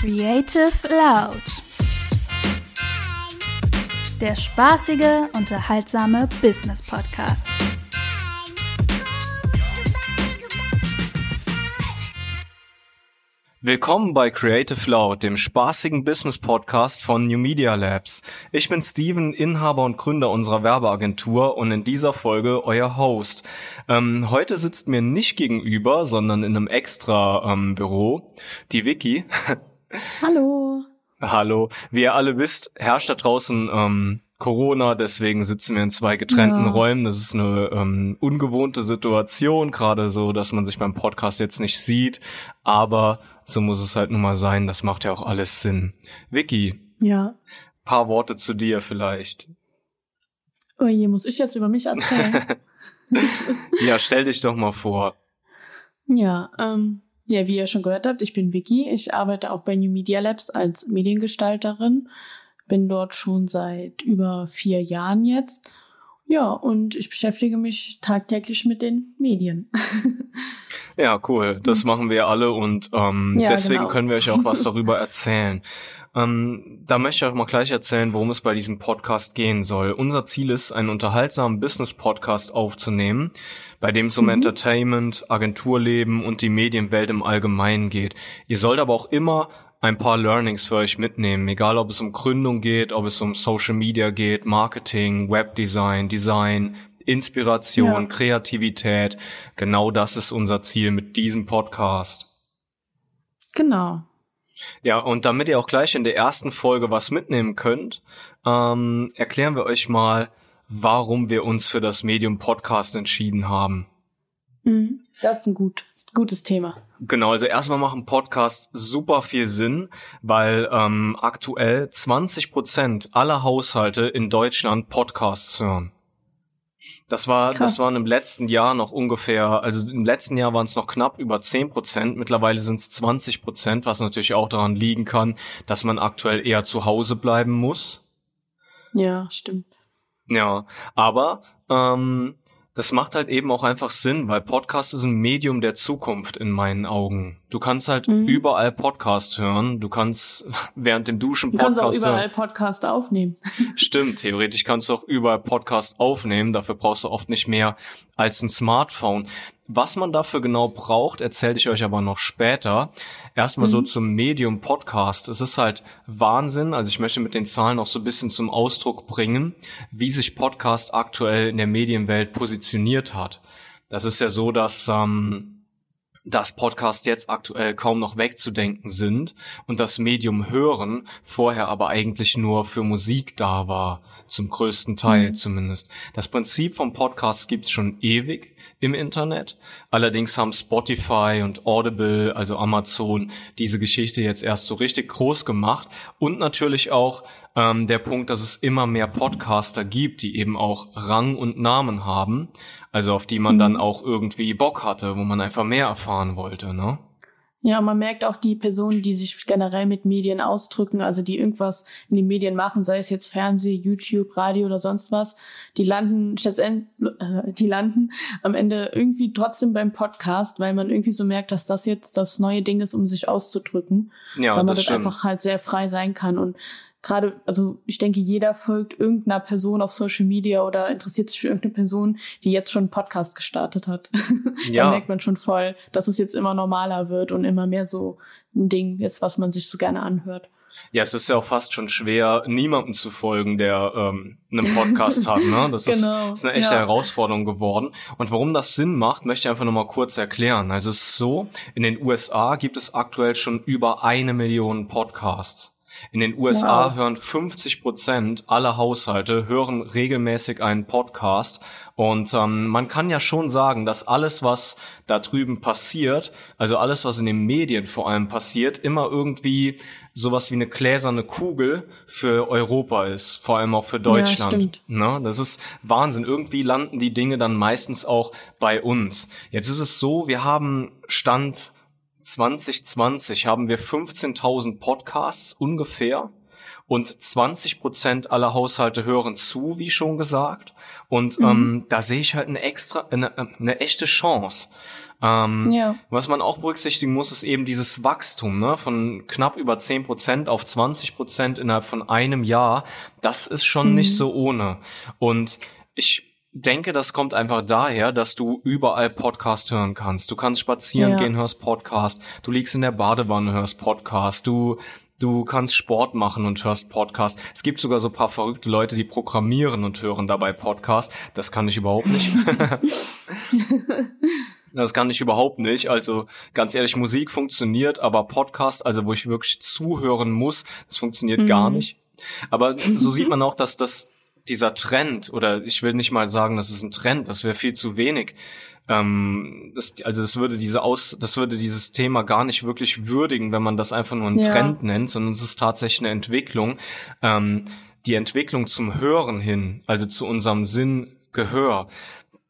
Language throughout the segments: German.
Creative Loud. Der spaßige, unterhaltsame Business Podcast. Willkommen bei Creative Loud, dem spaßigen Business Podcast von New Media Labs. Ich bin Steven, Inhaber und Gründer unserer Werbeagentur und in dieser Folge euer Host. Ähm, heute sitzt mir nicht gegenüber, sondern in einem extra ähm, Büro die Vicky. Hallo. Hallo. Wie ihr alle wisst, herrscht da draußen ähm, Corona, deswegen sitzen wir in zwei getrennten Ja. Räumen. Das ist eine ähm, ungewohnte Situation, gerade so, dass man sich beim Podcast jetzt nicht sieht. Aber so muss es halt nun mal sein. Das macht ja auch alles Sinn. Vicky, Ja. paar Worte zu dir vielleicht. Oh je, muss ich jetzt über mich erzählen? Ja, stell dich doch mal vor. ja, ähm, ja, wie ihr schon gehört habt, ich bin Vicky. Ich arbeite auch bei New Media Labs als Mediengestalterin. Bin dort schon seit über vier Jahren jetzt. Ja, und ich beschäftige mich tagtäglich mit den Medien. Ja, cool. Das machen wir alle und ähm, Mhm. Ja, deswegen genau. können wir euch auch was darüber erzählen. Ähm, da möchte ich euch mal gleich erzählen, worum es bei diesem Podcast gehen soll. Unser Ziel ist, einen unterhaltsamen Business-Podcast aufzunehmen, bei dem es um Mhm. Entertainment, Agenturleben und die Medienwelt im Allgemeinen geht. Ihr sollt aber auch immer ein paar Learnings für euch mitnehmen, egal ob es um Gründung geht, ob es um Social Media geht, Marketing, Webdesign, Design, Inspiration, Ja. Kreativität. Genau das ist unser Ziel mit diesem Podcast. Genau. Ja, und damit ihr auch gleich in der ersten Folge was mitnehmen könnt, ähm, erklären wir euch mal, warum wir uns für das Medium Podcast entschieden haben. Mhm. Das ist ein gut, gutes Thema. Genau, also erstmal machen Podcasts super viel Sinn, weil ähm, aktuell 20 Prozent aller Haushalte in Deutschland Podcasts hören. Das war, Krass. das waren im letzten Jahr noch ungefähr, also im letzten Jahr waren es noch knapp über 10 Prozent, mittlerweile sind es 20 Prozent, was natürlich auch daran liegen kann, dass man aktuell eher zu Hause bleiben muss. Ja, stimmt. Ja, aber ähm, das macht halt eben auch einfach Sinn, weil Podcast ist ein Medium der Zukunft in meinen Augen. Du kannst halt Mhm. überall Podcast hören. Du kannst während dem Duschen Du kannst auch Podcast überall hören. Podcast aufnehmen. Stimmt, theoretisch kannst du auch überall Podcast aufnehmen. Dafür brauchst du oft nicht mehr als ein Smartphone. Was man dafür genau braucht, erzähle ich euch aber noch später. Erstmal so Mhm. zum Medium Podcast. Es ist halt Wahnsinn. Also ich möchte mit den Zahlen auch so ein bisschen zum Ausdruck bringen, wie sich Podcast aktuell in der Medienwelt positioniert hat. Das ist ja so, dass ähm, dass Podcasts jetzt aktuell kaum noch wegzudenken sind und das Medium Hören vorher aber eigentlich nur für Musik da war, zum größten Teil Mhm. zumindest. Das Prinzip vom Podcast gibt's schon ewig im Internet. Allerdings haben Spotify und Audible, also Amazon, diese Geschichte jetzt erst so richtig groß gemacht und natürlich auch ähm, der Punkt, dass es immer mehr Podcaster gibt, die eben auch Rang und Namen haben, also auf die man Mhm. dann auch irgendwie Bock hatte, wo man einfach mehr erfahren wollte, ne? Ja, man merkt auch die Personen, die sich generell mit Medien ausdrücken, also die irgendwas in den Medien machen, sei es jetzt Fernseh, YouTube, Radio oder sonst was, die landen äh, die landen am Ende irgendwie trotzdem beim Podcast, weil man irgendwie so merkt, dass das jetzt das neue Ding ist, um sich auszudrücken, Ja, weil man das das einfach halt sehr frei sein kann. Und gerade, also ich denke, jeder folgt irgendeiner Person auf Social Media oder interessiert sich für irgendeine Person, die jetzt schon einen Podcast gestartet hat. Ja. da merkt man schon voll, dass es jetzt immer normaler wird und immer mehr so ein Ding ist, was man sich so gerne anhört. Ja, es ist ja auch fast schon schwer, niemandem zu folgen, der ähm, einen Podcast hat. Ne? Das ist, Genau, ist eine echte ja. Herausforderung geworden. Und warum das Sinn macht, möchte ich einfach nochmal kurz erklären. Also es ist so, in den USA gibt es aktuell schon über eine Million Podcasts. In den USA Wow. hören 50 Prozent aller Haushalte hören regelmäßig einen Podcast und ähm, man kann ja schon sagen, dass alles, was da drüben passiert, also alles, was in den Medien vor allem passiert, immer irgendwie sowas wie eine gläserne Kugel für Europa ist, vor allem auch für Deutschland. stimmt. Ne? Das ist Wahnsinn. Irgendwie landen die Dinge dann meistens auch bei uns. Jetzt ist es so, wir haben Stand 2020 haben wir 15.000 Podcasts ungefähr und 20 Prozent aller Haushalte hören zu, wie schon gesagt. Und ähm, da sehe ich halt eine extra, eine, eine echte Chance. Ähm, ja. Was man auch berücksichtigen muss, ist eben dieses Wachstum ne? von knapp über zehn Prozent auf 20 Prozent innerhalb von einem Jahr. Das ist schon mhm. nicht so ohne. Und ich denke, das kommt einfach daher, dass du überall Podcast hören kannst. Du kannst spazieren ja. gehen, hörst Podcast. Du liegst in der Badewanne, hörst Podcast. Du Du kannst Sport machen und hörst Podcast. Es gibt sogar so paar verrückte Leute, die programmieren und hören dabei Podcast. Das kann ich überhaupt nicht. das kann ich überhaupt nicht. Also ganz ehrlich, Musik funktioniert, aber Podcast, also wo ich wirklich zuhören muss, das funktioniert mhm. gar nicht. Aber so sieht man auch, dass das dieser Trend, oder ich will nicht mal sagen, das ist ein Trend, das wäre viel zu wenig. Ähm, das, also das würde diese Aus, das würde dieses Thema gar nicht wirklich würdigen, wenn man das einfach nur einen ja. Trend nennt, sondern es ist tatsächlich eine Entwicklung. Ähm, die Entwicklung zum Hören hin, also zu unserem Sinn Gehör,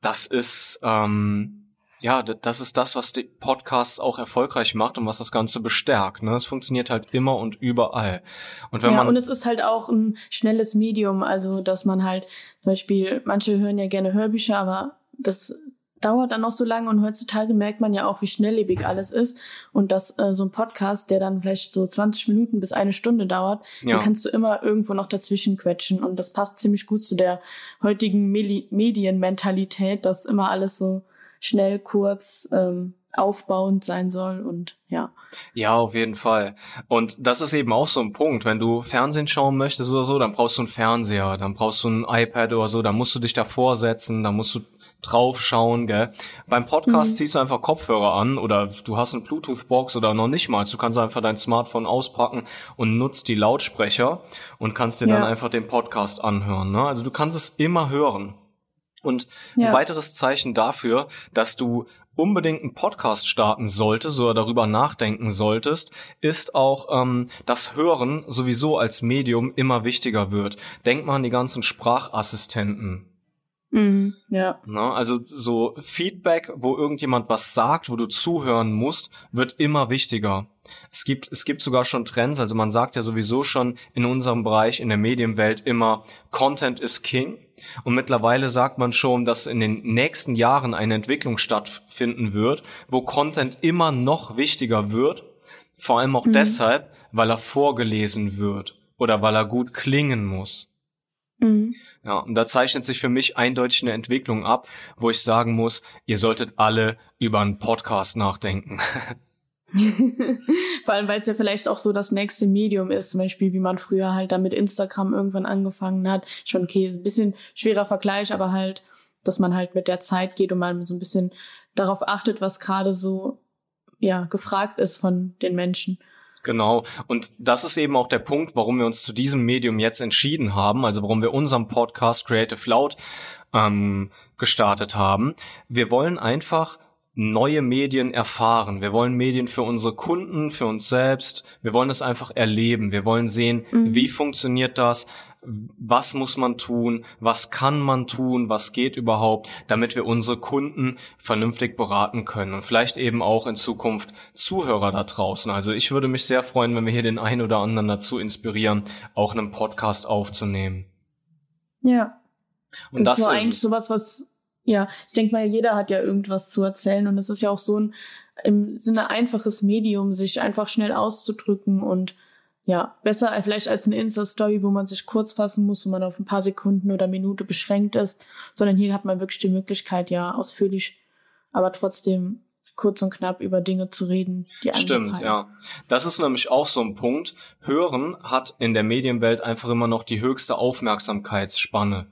das ist ähm, ja, das ist das, was die Podcasts auch erfolgreich macht und was das Ganze bestärkt. Ne? Es funktioniert halt immer und überall. Und wenn ja, man und es ist halt auch ein schnelles Medium, also dass man halt zum Beispiel, manche hören ja gerne Hörbücher, aber das dauert dann noch so lange und heutzutage merkt man ja auch, wie schnelllebig alles ist und dass äh, so ein Podcast, der dann vielleicht so 20 Minuten bis eine Stunde dauert, ja. dann kannst du immer irgendwo noch dazwischen quetschen und das passt ziemlich gut zu der heutigen Medi Medienmentalität, dass immer alles so schnell, kurz, ähm, aufbauend sein soll und ja. Ja, auf jeden Fall. Und das ist eben auch so ein Punkt. Wenn du Fernsehen schauen möchtest oder so, dann brauchst du einen Fernseher, dann brauchst du ein iPad oder so, dann musst du dich davor setzen, dann musst du draufschauen, gell. Beim Podcast mhm. ziehst du einfach Kopfhörer an oder du hast eine Bluetooth-Box oder noch nicht mal. Du kannst einfach dein Smartphone auspacken und nutzt die Lautsprecher und kannst dir ja. dann einfach den Podcast anhören. Ne? Also du kannst es immer hören. Und ja. ein weiteres Zeichen dafür, dass du unbedingt einen Podcast starten solltest oder darüber nachdenken solltest, ist auch ähm, das Hören sowieso als Medium immer wichtiger wird. Denk mal an die ganzen Sprachassistenten. Mhm, ja. Na, also so Feedback, wo irgendjemand was sagt, wo du zuhören musst, wird immer wichtiger. Es gibt, es gibt sogar schon Trends, also man sagt ja sowieso schon in unserem Bereich, in der Medienwelt immer, Content is King. Und mittlerweile sagt man schon, dass in den nächsten Jahren eine Entwicklung stattfinden wird, wo Content immer noch wichtiger wird. Vor allem auch mhm. deshalb, weil er vorgelesen wird oder weil er gut klingen muss. Mhm. Ja, und da zeichnet sich für mich eindeutig eine Entwicklung ab, wo ich sagen muss, ihr solltet alle über einen Podcast nachdenken. Vor allem, weil es ja vielleicht auch so das nächste Medium ist, zum Beispiel, wie man früher halt da mit Instagram irgendwann angefangen hat. Schon okay, ein bisschen schwerer Vergleich, aber halt, dass man halt mit der Zeit geht und man so ein bisschen darauf achtet, was gerade so, ja, gefragt ist von den Menschen. Genau. Und das ist eben auch der Punkt, warum wir uns zu diesem Medium jetzt entschieden haben, also warum wir unseren Podcast Creative Loud ähm, gestartet haben. Wir wollen einfach neue Medien erfahren. Wir wollen Medien für unsere Kunden, für uns selbst. Wir wollen es einfach erleben. Wir wollen sehen, mhm. wie funktioniert das? Was muss man tun? Was kann man tun? Was geht überhaupt? Damit wir unsere Kunden vernünftig beraten können und vielleicht eben auch in Zukunft Zuhörer da draußen. Also ich würde mich sehr freuen, wenn wir hier den einen oder anderen dazu inspirieren, auch einen Podcast aufzunehmen. Ja. Und das, das ist eigentlich sowas, was ja, ich denke mal, jeder hat ja irgendwas zu erzählen und es ist ja auch so ein im Sinne einfaches Medium, sich einfach schnell auszudrücken und ja, besser vielleicht als eine Insta-Story, wo man sich kurz fassen muss und man auf ein paar Sekunden oder Minute beschränkt ist, sondern hier hat man wirklich die Möglichkeit, ja, ausführlich, aber trotzdem kurz und knapp über Dinge zu reden, die Stimmt, ja. Das ist nämlich auch so ein Punkt. Hören hat in der Medienwelt einfach immer noch die höchste Aufmerksamkeitsspanne.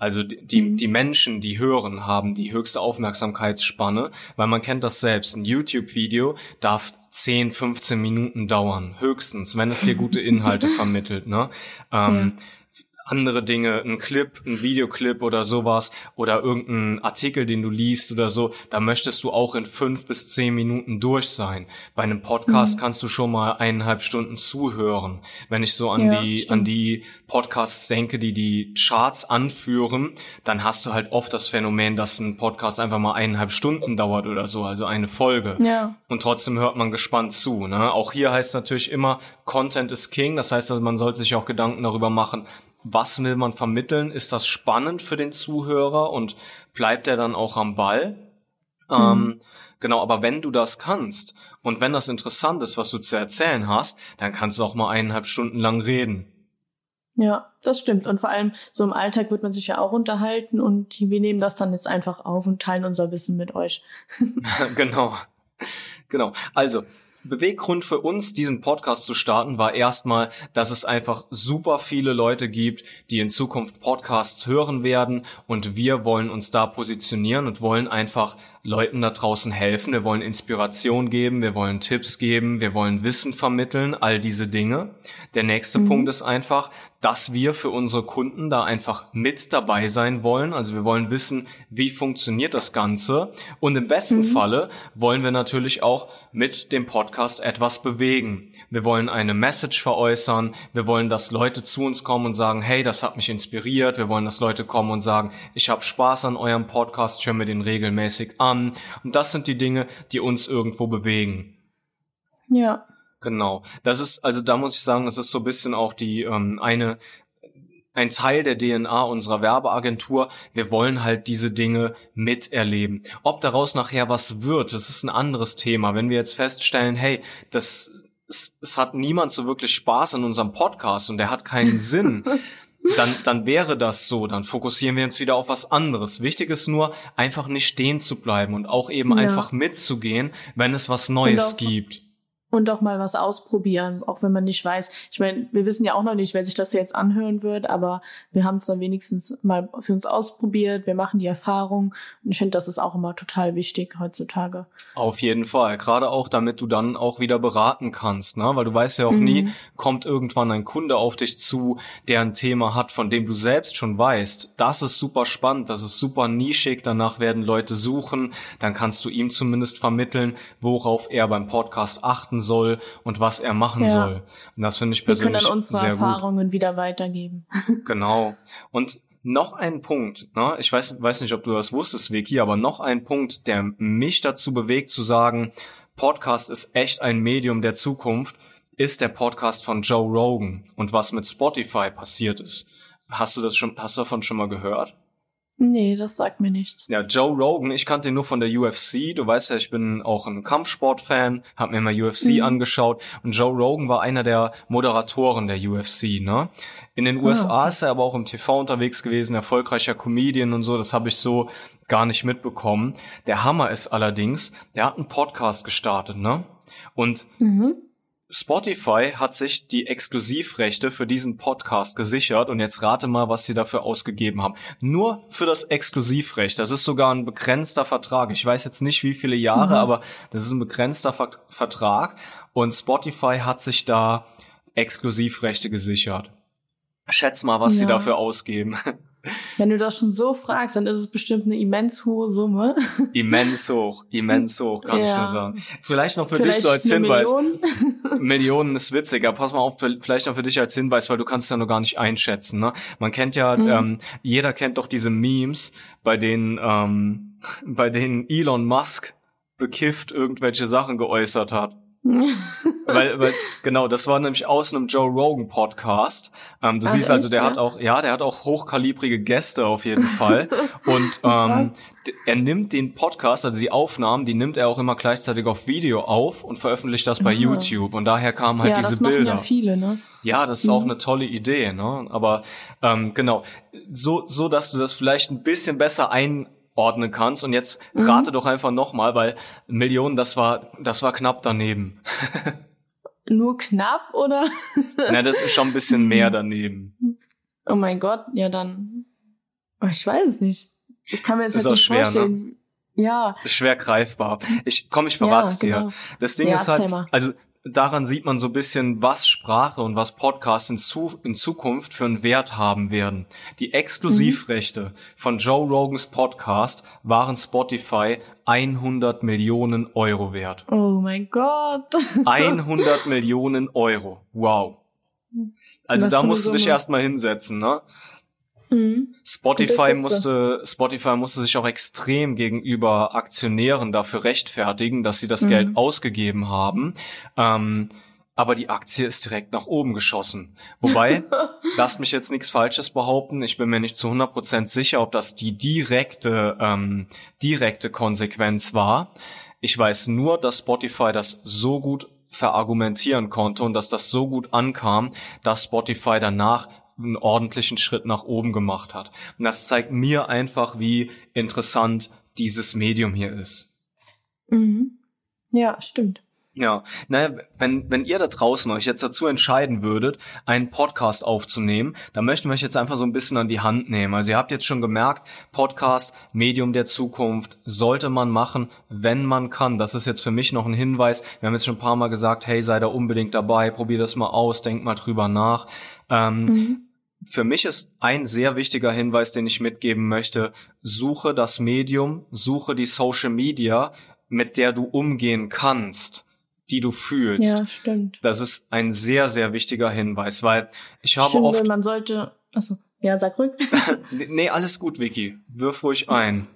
Also die, die, mhm. die Menschen, die hören, haben die höchste Aufmerksamkeitsspanne, weil man kennt das selbst. Ein YouTube-Video darf 10, 15 Minuten dauern, höchstens, wenn es dir gute Inhalte vermittelt. Ne? Ähm, ja andere Dinge, ein Clip, ein Videoclip oder sowas oder irgendein Artikel, den du liest oder so, da möchtest du auch in fünf bis zehn Minuten durch sein. Bei einem Podcast mhm. kannst du schon mal eineinhalb Stunden zuhören. Wenn ich so an ja, die, stimmt. an die Podcasts denke, die die Charts anführen, dann hast du halt oft das Phänomen, dass ein Podcast einfach mal eineinhalb Stunden dauert oder so, also eine Folge. Ja. Und trotzdem hört man gespannt zu. Ne? Auch hier heißt natürlich immer, Content is King. Das heißt, also man sollte sich auch Gedanken darüber machen, was will man vermitteln? Ist das spannend für den Zuhörer und bleibt er dann auch am Ball? Mhm. Ähm, Genau, aber wenn du das kannst und wenn das interessant ist, was du zu erzählen hast, dann kannst du auch mal eineinhalb Stunden lang reden. Ja, das stimmt. Und vor allem so im Alltag wird man sich ja auch unterhalten und wir nehmen das dann jetzt einfach auf und teilen unser Wissen mit euch. genau. Genau. Also, Beweggrund für uns, diesen Podcast zu starten, war erstmal, dass es einfach super viele Leute gibt, die in Zukunft Podcasts hören werden. Und wir wollen uns da positionieren und wollen einfach Leuten da draußen helfen. Wir wollen Inspiration geben, wir wollen Tipps geben, wir wollen Wissen vermitteln, all diese Dinge. Der nächste mhm. Punkt ist einfach, dass wir für unsere Kunden da einfach mit dabei sein wollen. Also wir wollen wissen, wie funktioniert das Ganze. Und im besten mhm. Falle wollen wir natürlich auch mit dem Podcast etwas bewegen. Wir wollen eine Message veräußern. Wir wollen, dass Leute zu uns kommen und sagen, hey, das hat mich inspiriert. Wir wollen, dass Leute kommen und sagen, ich habe Spaß an eurem Podcast, höre mir den regelmäßig an an. Und das sind die Dinge, die uns irgendwo bewegen. Ja. Genau. Das ist, also da muss ich sagen, das ist so ein bisschen auch die ähm, eine ein Teil der DNA unserer Werbeagentur. Wir wollen halt diese Dinge miterleben. Ob daraus nachher was wird, das ist ein anderes Thema. Wenn wir jetzt feststellen, hey, das es, es hat niemand so wirklich Spaß an unserem Podcast und der hat keinen Sinn, dann, dann wäre das so. Dann fokussieren wir uns wieder auf was anderes. Wichtig ist nur, einfach nicht stehen zu bleiben und auch eben ja. einfach mitzugehen, wenn es was Neues gibt und auch mal was ausprobieren, auch wenn man nicht weiß. Ich meine, wir wissen ja auch noch nicht, wer sich das jetzt anhören wird, aber wir haben es dann wenigstens mal für uns ausprobiert. Wir machen die Erfahrung und ich finde, das ist auch immer total wichtig heutzutage. Auf jeden Fall, gerade auch, damit du dann auch wieder beraten kannst, ne? Weil du weißt ja auch mhm. nie, kommt irgendwann ein Kunde auf dich zu, der ein Thema hat, von dem du selbst schon weißt. Das ist super spannend, das ist super nischig. Danach werden Leute suchen, dann kannst du ihm zumindest vermitteln, worauf er beim Podcast achten soll und was er machen ja. soll. Und das finde ich persönlich sehr gut. Wir können dann unsere Erfahrungen gut. wieder weitergeben. genau. Und noch ein Punkt, ne? ich weiß, weiß nicht, ob du das wusstest, Vicky, aber noch ein Punkt, der mich dazu bewegt zu sagen, Podcast ist echt ein Medium der Zukunft, ist der Podcast von Joe Rogan und was mit Spotify passiert ist. Hast du das schon, hast du davon schon mal gehört? Nee, das sagt mir nichts. Ja, Joe Rogan, ich kannte ihn nur von der UFC. Du weißt ja, ich bin auch ein Kampfsport-Fan, hab mir mal UFC mhm. angeschaut und Joe Rogan war einer der Moderatoren der UFC, ne? In den USA ah, okay. ist er aber auch im TV unterwegs gewesen, erfolgreicher Comedian und so, das habe ich so gar nicht mitbekommen. Der Hammer ist allerdings, der hat einen Podcast gestartet, ne? Und mhm Spotify hat sich die Exklusivrechte für diesen Podcast gesichert und jetzt rate mal, was sie dafür ausgegeben haben. Nur für das Exklusivrecht. Das ist sogar ein begrenzter Vertrag. Ich weiß jetzt nicht, wie viele Jahre, mhm. aber das ist ein begrenzter Ver Vertrag und Spotify hat sich da Exklusivrechte gesichert. Schätz mal, was ja. sie dafür ausgeben. Wenn du das schon so fragst, dann ist es bestimmt eine immens hohe Summe. Immens hoch, immens hoch, kann ja. ich nur sagen. Vielleicht noch für vielleicht dich so als Hinweis. Million? Millionen ist witziger. Pass mal auf, vielleicht noch für dich als Hinweis, weil du kannst es ja noch gar nicht einschätzen. Ne? Man kennt ja, mhm. ähm, jeder kennt doch diese Memes, bei denen, ähm, bei denen Elon Musk bekifft irgendwelche Sachen geäußert hat weil, weil, genau, das war nämlich aus einem Joe Rogan Podcast. Ähm, du Ach, siehst also, der ja? hat auch, ja, der hat auch hochkalibrige Gäste auf jeden Fall. Und ähm, er nimmt den Podcast, also die Aufnahmen, die nimmt er auch immer gleichzeitig auf Video auf und veröffentlicht das bei ah. YouTube. Und daher kamen halt ja, diese das Bilder. Ja, viele, ne? Ja, das ist mhm. auch eine tolle Idee, ne? Aber ähm, genau, so, so dass du das vielleicht ein bisschen besser ein ordnen kannst. Und jetzt mhm. rate doch einfach nochmal, weil Millionen, das war, das war knapp daneben. Nur knapp, oder? Na, das ist schon ein bisschen mehr daneben. Oh mein Gott, ja dann. Oh, ich weiß es nicht. Ich kann mir jetzt ist halt nicht schwer, ne? vorstellen. Ne? Ja. Schwer greifbar. Ich komm, ich verrat's ja, genau. dir. Das Ding ja, ist halt, also daran sieht man so ein bisschen, was Sprache und was Podcasts in, zu, in Zukunft für einen Wert haben werden. Die Exklusivrechte mhm. von Joe Rogans Podcast waren Spotify 100 Millionen Euro wert. Oh mein Gott. 100 Millionen Euro. Wow. Also was da musst du dich erstmal hinsetzen, ne? Mhm. Spotify musste, Spotify musste sich auch extrem gegenüber Aktionären dafür rechtfertigen, dass sie das mhm. Geld ausgegeben haben. Ähm, aber die Aktie ist direkt nach oben geschossen. Wobei, lasst mich jetzt nichts Falsches behaupten, ich bin mir nicht zu 100% sicher, ob das die direkte, ähm, direkte Konsequenz war. Ich weiß nur, dass Spotify das so gut verargumentieren konnte und dass das so gut ankam, dass Spotify danach einen ordentlichen Schritt nach oben gemacht hat. Und das zeigt mir einfach, wie interessant dieses Medium hier ist. Mhm. Ja, stimmt. Ja, naja, wenn, wenn ihr da draußen euch jetzt dazu entscheiden würdet, einen Podcast aufzunehmen, dann möchten wir euch jetzt einfach so ein bisschen an die Hand nehmen. Also ihr habt jetzt schon gemerkt, Podcast, Medium der Zukunft, sollte man machen, wenn man kann. Das ist jetzt für mich noch ein Hinweis. Wir haben jetzt schon ein paar Mal gesagt, hey, sei da unbedingt dabei, probier das mal aus, denk mal drüber nach. Ähm, mhm. Für mich ist ein sehr wichtiger Hinweis, den ich mitgeben möchte, suche das Medium, suche die Social Media, mit der du umgehen kannst die du fühlst. Ja, stimmt. Das ist ein sehr, sehr wichtiger Hinweis, weil ich habe Stimmt, oft. Man sollte. Achso, ja, sag ruhig. nee, alles gut, Vicky. Wirf ruhig ein.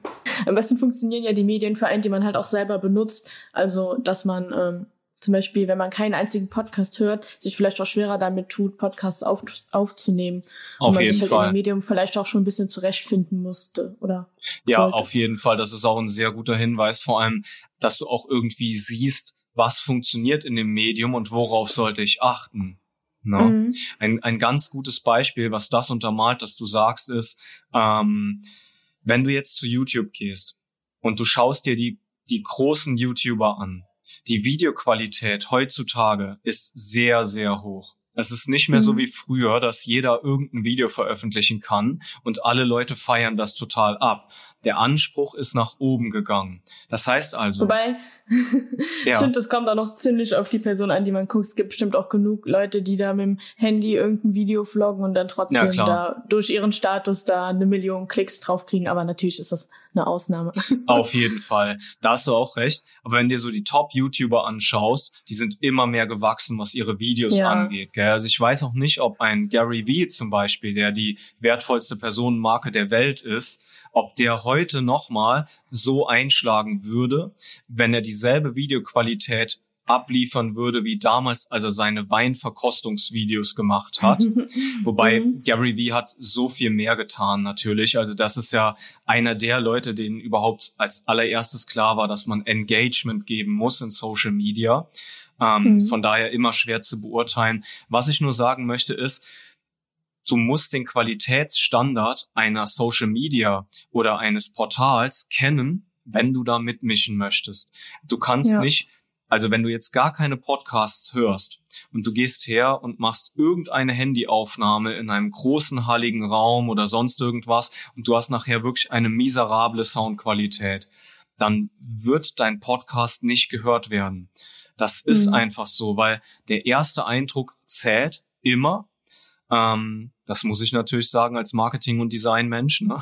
Am besten funktionieren ja die Medien für einen, die man halt auch selber benutzt. Also, dass man ähm, zum Beispiel, wenn man keinen einzigen Podcast hört, sich vielleicht auch schwerer damit tut, Podcasts auf, aufzunehmen. Auf und man jeden sich halt Fall. dem Medium vielleicht auch schon ein bisschen zurechtfinden musste, oder? Ja, sollte. auf jeden Fall. Das ist auch ein sehr guter Hinweis. Vor allem, dass du auch irgendwie siehst, was funktioniert in dem Medium und worauf sollte ich achten. Ne? Mhm. Ein, ein ganz gutes Beispiel, was das untermalt, dass du sagst, ist, ähm, wenn du jetzt zu YouTube gehst und du schaust dir die, die großen YouTuber an, die Videoqualität heutzutage ist sehr, sehr hoch. Es ist nicht mehr mhm. so wie früher, dass jeder irgendein Video veröffentlichen kann und alle Leute feiern das total ab. Der Anspruch ist nach oben gegangen. Das heißt also. Wobei, ja. stimmt, es kommt auch noch ziemlich auf die Person an, die man guckt. Es gibt bestimmt auch genug Leute, die da mit dem Handy irgendein Video vloggen und dann trotzdem ja, da durch ihren Status da eine Million Klicks draufkriegen. Aber natürlich ist das eine Ausnahme. Auf jeden Fall. Da hast du auch recht. Aber wenn dir so die Top-YouTuber anschaust, die sind immer mehr gewachsen, was ihre Videos ja. angeht. Gell? Also ich weiß auch nicht, ob ein Gary Vee zum Beispiel, der die wertvollste Personenmarke der Welt ist, ob der heute nochmal so einschlagen würde, wenn er dieselbe Videoqualität abliefern würde wie damals, als er seine Weinverkostungsvideos gemacht hat. Wobei mhm. Gary Vee hat so viel mehr getan natürlich. Also das ist ja einer der Leute, denen überhaupt als allererstes klar war, dass man Engagement geben muss in Social Media. Ähm, mhm. Von daher immer schwer zu beurteilen. Was ich nur sagen möchte ist, du musst den Qualitätsstandard einer Social Media oder eines Portals kennen, wenn du da mitmischen möchtest. Du kannst ja. nicht, also wenn du jetzt gar keine Podcasts hörst und du gehst her und machst irgendeine Handyaufnahme in einem großen halligen Raum oder sonst irgendwas und du hast nachher wirklich eine miserable Soundqualität, dann wird dein Podcast nicht gehört werden. Das ist mhm. einfach so, weil der erste Eindruck zählt immer ähm, das muss ich natürlich sagen als Marketing- und Designmensch. Ne?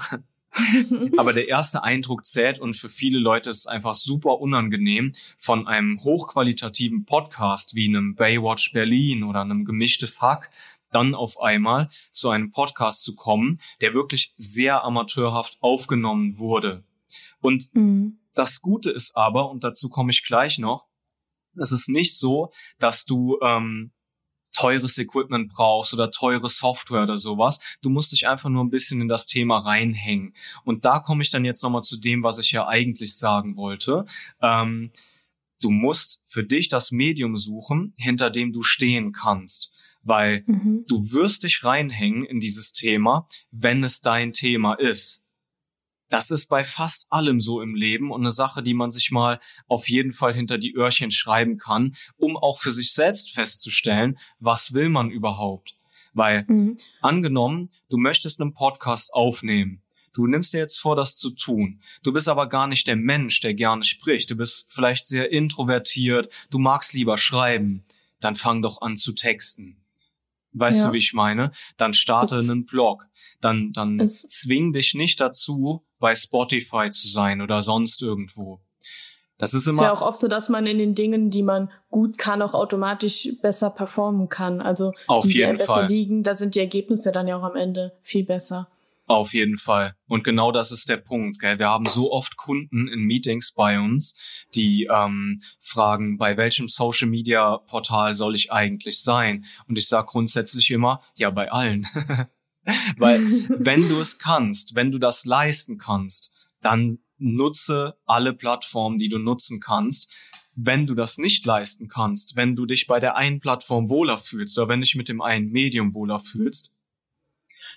Aber der erste Eindruck zählt und für viele Leute ist es einfach super unangenehm, von einem hochqualitativen Podcast wie einem Baywatch Berlin oder einem gemischtes Hack dann auf einmal zu einem Podcast zu kommen, der wirklich sehr amateurhaft aufgenommen wurde. Und mhm. das Gute ist aber, und dazu komme ich gleich noch, es ist nicht so, dass du ähm, teures Equipment brauchst oder teure Software oder sowas. Du musst dich einfach nur ein bisschen in das Thema reinhängen. Und da komme ich dann jetzt nochmal zu dem, was ich ja eigentlich sagen wollte. Ähm, du musst für dich das Medium suchen, hinter dem du stehen kannst. Weil mhm. du wirst dich reinhängen in dieses Thema, wenn es dein Thema ist. Das ist bei fast allem so im Leben und eine Sache, die man sich mal auf jeden Fall hinter die Öhrchen schreiben kann, um auch für sich selbst festzustellen, was will man überhaupt. Weil mhm. angenommen, du möchtest einen Podcast aufnehmen. Du nimmst dir jetzt vor, das zu tun. Du bist aber gar nicht der Mensch, der gerne spricht. Du bist vielleicht sehr introvertiert. Du magst lieber schreiben. Dann fang doch an zu texten. Weißt ja. du, wie ich meine? Dann starte es, einen Blog. Dann, dann zwing dich nicht dazu, bei Spotify zu sein oder sonst irgendwo. Das ist immer. Ist ja auch oft so, dass man in den Dingen, die man gut kann, auch automatisch besser performen kann. Also, auf die jeden besser Fall. liegen, da sind die Ergebnisse dann ja auch am Ende viel besser. Auf jeden Fall. Und genau das ist der Punkt. Gell? Wir haben so oft Kunden in Meetings bei uns, die ähm, fragen, bei welchem Social Media Portal soll ich eigentlich sein? Und ich sage grundsätzlich immer, ja, bei allen. Weil wenn du es kannst, wenn du das leisten kannst, dann nutze alle Plattformen, die du nutzen kannst. Wenn du das nicht leisten kannst, wenn du dich bei der einen Plattform wohler fühlst oder wenn dich mit dem einen Medium wohler fühlst,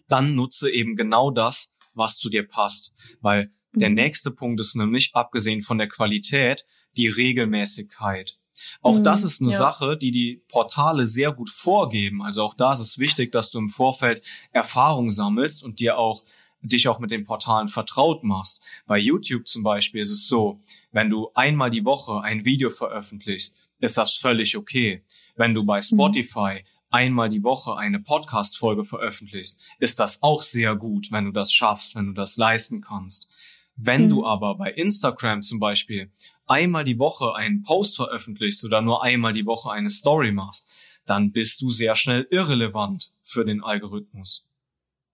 dann nutze eben genau das, was zu dir passt. Weil der mhm. nächste Punkt ist nämlich, abgesehen von der Qualität, die Regelmäßigkeit. Auch mhm, das ist eine ja. Sache, die die Portale sehr gut vorgeben. Also auch da ist es wichtig, dass du im Vorfeld Erfahrung sammelst und dir auch dich auch mit den Portalen vertraut machst. Bei YouTube zum Beispiel ist es so, wenn du einmal die Woche ein Video veröffentlichst, ist das völlig okay. Wenn du bei mhm. Spotify mhm. einmal die Woche eine Podcast-Folge veröffentlichst, ist das auch sehr gut, wenn du das schaffst, wenn du das leisten kannst. Wenn mhm. du aber bei Instagram zum Beispiel einmal die Woche einen Post veröffentlichst oder nur einmal die Woche eine Story machst, dann bist du sehr schnell irrelevant für den Algorithmus.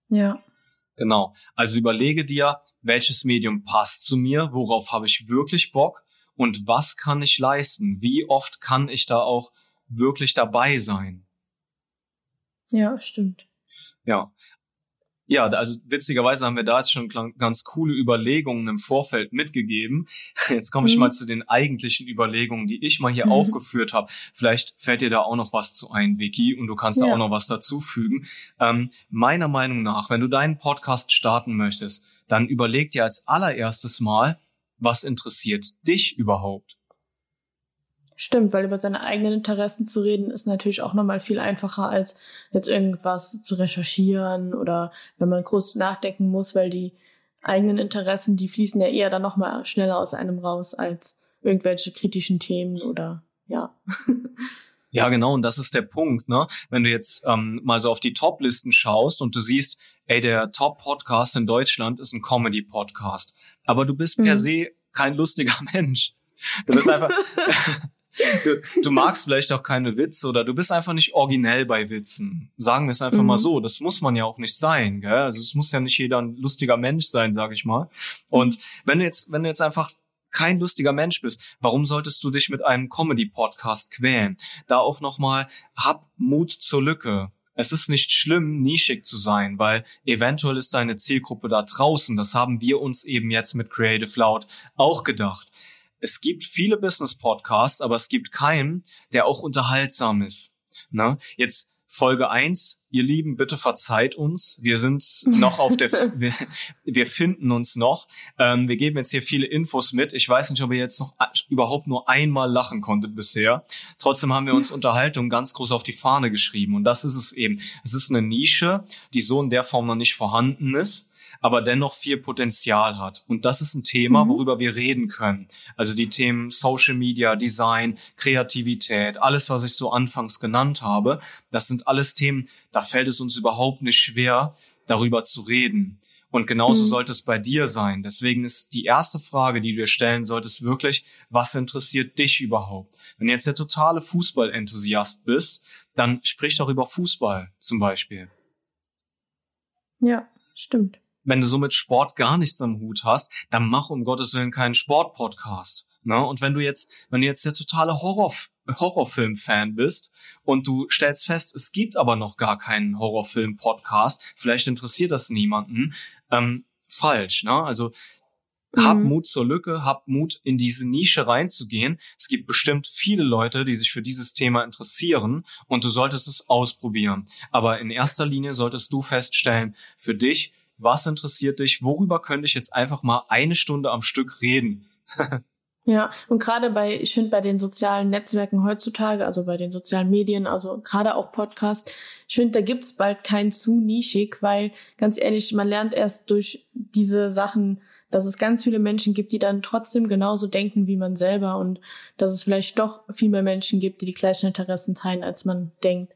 Ja. Genau. Also überlege dir, welches Medium passt zu mir, worauf habe ich wirklich Bock und was kann ich leisten? Wie oft kann ich da auch wirklich dabei sein? Ja, stimmt. Ja, ja, also witzigerweise haben wir da jetzt schon ganz coole Überlegungen im Vorfeld mitgegeben. Jetzt komme ich mhm. mal zu den eigentlichen Überlegungen, die ich mal hier mhm. aufgeführt habe. Vielleicht fällt dir da auch noch was zu ein, Vicky, und du kannst ja. da auch noch was dazufügen. Ähm, meiner Meinung nach, wenn du deinen Podcast starten möchtest, dann überleg dir als allererstes mal, was interessiert dich überhaupt? Stimmt, weil über seine eigenen Interessen zu reden ist natürlich auch nochmal viel einfacher, als jetzt irgendwas zu recherchieren oder wenn man groß nachdenken muss, weil die eigenen Interessen, die fließen ja eher dann nochmal schneller aus einem raus als irgendwelche kritischen Themen oder ja. Ja, genau, und das ist der Punkt, ne? Wenn du jetzt ähm, mal so auf die Top-Listen schaust und du siehst, ey, der Top-Podcast in Deutschland ist ein Comedy-Podcast, aber du bist per mhm. se kein lustiger Mensch. Du bist einfach, du, du magst vielleicht auch keine Witze oder du bist einfach nicht originell bei Witzen. Sagen wir es einfach mhm. mal so. Das muss man ja auch nicht sein, gell? Also es muss ja nicht jeder ein lustiger Mensch sein, sag ich mal. Und wenn du jetzt, wenn du jetzt einfach kein lustiger Mensch bist, warum solltest du dich mit einem Comedy-Podcast quälen? Da auch nochmal, hab Mut zur Lücke. Es ist nicht schlimm, nischig zu sein, weil eventuell ist deine Zielgruppe da draußen. Das haben wir uns eben jetzt mit Creative Loud auch gedacht es gibt viele Business-Podcasts, aber es gibt keinen, der auch unterhaltsam ist. Ne? Jetzt Folge eins, ihr Lieben, bitte verzeiht uns. Wir sind noch auf der, wir, wir, finden uns noch. Ähm, wir geben jetzt hier viele Infos mit. Ich weiß nicht, ob ihr jetzt noch überhaupt nur einmal lachen konntet bisher. Trotzdem haben wir uns Unterhaltung ganz groß auf die Fahne geschrieben. Und das ist es eben. Es ist eine Nische, die so in der Form noch nicht vorhanden ist aber dennoch viel Potenzial hat. Und das ist ein Thema, mhm. worüber wir reden können. Also die Themen Social Media, Design, Kreativität, alles, was ich so anfangs genannt habe, das sind alles Themen, da fällt es uns überhaupt nicht schwer, darüber zu reden. Und genauso mhm. sollte es bei dir sein. Deswegen ist die erste Frage, die du dir stellen solltest, wirklich, was interessiert dich überhaupt? Wenn du jetzt der totale Fußballenthusiast bist, dann sprich doch über Fußball zum Beispiel. Ja, stimmt wenn du so mit Sport gar nichts am Hut hast, dann mach um Gottes Willen keinen Sportpodcast. Ne? Und wenn du jetzt, wenn du jetzt der totale Horror, Horrorfilm-Fan bist und du stellst fest, es gibt aber noch gar keinen Horrorfilm-Podcast, vielleicht interessiert das niemanden, ähm, falsch. Ne? Also hab mhm. Mut zur Lücke, hab Mut, in diese Nische reinzugehen. Es gibt bestimmt viele Leute, die sich für dieses Thema interessieren und du solltest es ausprobieren. Aber in erster Linie solltest du feststellen, für dich, was interessiert dich, worüber könnte ich jetzt einfach mal eine Stunde am Stück reden. ja, und gerade bei, ich finde bei den sozialen Netzwerken heutzutage, also bei den sozialen Medien, also gerade auch Podcast, ich finde, da gibt's bald kein zu nischig, weil ganz ehrlich, man lernt erst durch diese Sachen, dass es ganz viele Menschen gibt, die dann trotzdem genauso denken wie man selber und dass es vielleicht doch viel mehr Menschen gibt, die die gleichen Interessen teilen, als man denkt.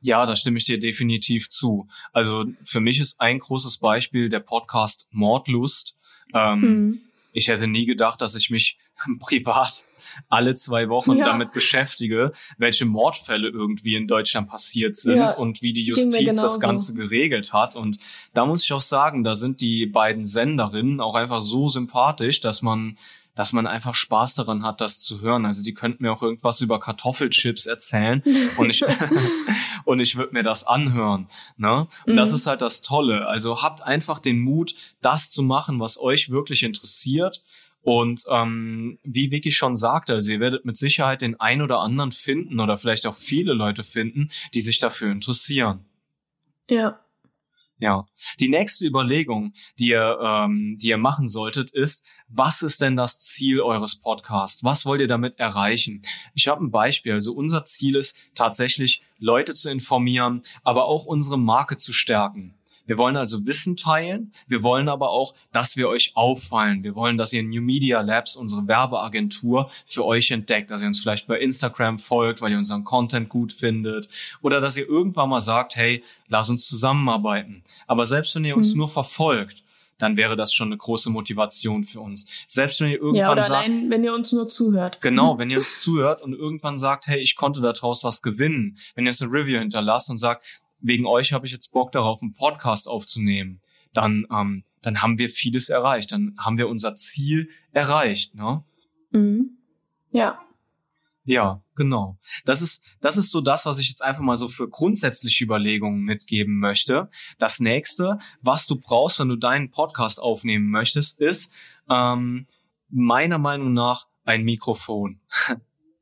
Ja, da stimme ich dir definitiv zu. Also für mich ist ein großes Beispiel der Podcast Mordlust. Ähm, mhm. Ich hätte nie gedacht, dass ich mich privat alle zwei Wochen ja. damit beschäftige, welche Mordfälle irgendwie in Deutschland passiert sind ja, und wie die Justiz das Ganze geregelt hat. Und da muss ich auch sagen, da sind die beiden Senderinnen auch einfach so sympathisch, dass man dass man einfach Spaß daran hat, das zu hören. Also die könnten mir auch irgendwas über Kartoffelchips erzählen und ich und ich würde mir das anhören. Ne? Und mhm. das ist halt das Tolle. Also habt einfach den Mut, das zu machen, was euch wirklich interessiert. Und ähm, wie Vicky schon sagte, also ihr werdet mit Sicherheit den ein oder anderen finden oder vielleicht auch viele Leute finden, die sich dafür interessieren. Ja. Ja. Die nächste Überlegung, die ihr, ähm, die ihr machen solltet, ist, was ist denn das Ziel eures Podcasts? Was wollt ihr damit erreichen? Ich habe ein Beispiel. Also unser Ziel ist tatsächlich, Leute zu informieren, aber auch unsere Marke zu stärken. Wir wollen also Wissen teilen. Wir wollen aber auch, dass wir euch auffallen. Wir wollen, dass ihr New Media Labs, unsere Werbeagentur, für euch entdeckt, dass ihr uns vielleicht bei Instagram folgt, weil ihr unseren Content gut findet oder dass ihr irgendwann mal sagt, hey, lass uns zusammenarbeiten. Aber selbst wenn ihr uns mhm. nur verfolgt, dann wäre das schon eine große Motivation für uns. Selbst wenn ihr irgendwann ja, oder sagt, allein, wenn ihr uns nur zuhört. Genau, wenn ihr uns zuhört und irgendwann sagt, hey, ich konnte daraus was gewinnen. Wenn ihr uns eine Review hinterlasst und sagt, wegen euch habe ich jetzt Bock darauf, einen Podcast aufzunehmen, dann, ähm, dann haben wir vieles erreicht. Dann haben wir unser Ziel erreicht, ne? Mhm. Ja. Ja, genau. Das ist, das ist so das, was ich jetzt einfach mal so für grundsätzliche Überlegungen mitgeben möchte. Das nächste, was du brauchst, wenn du deinen Podcast aufnehmen möchtest, ist ähm, meiner Meinung nach ein Mikrofon.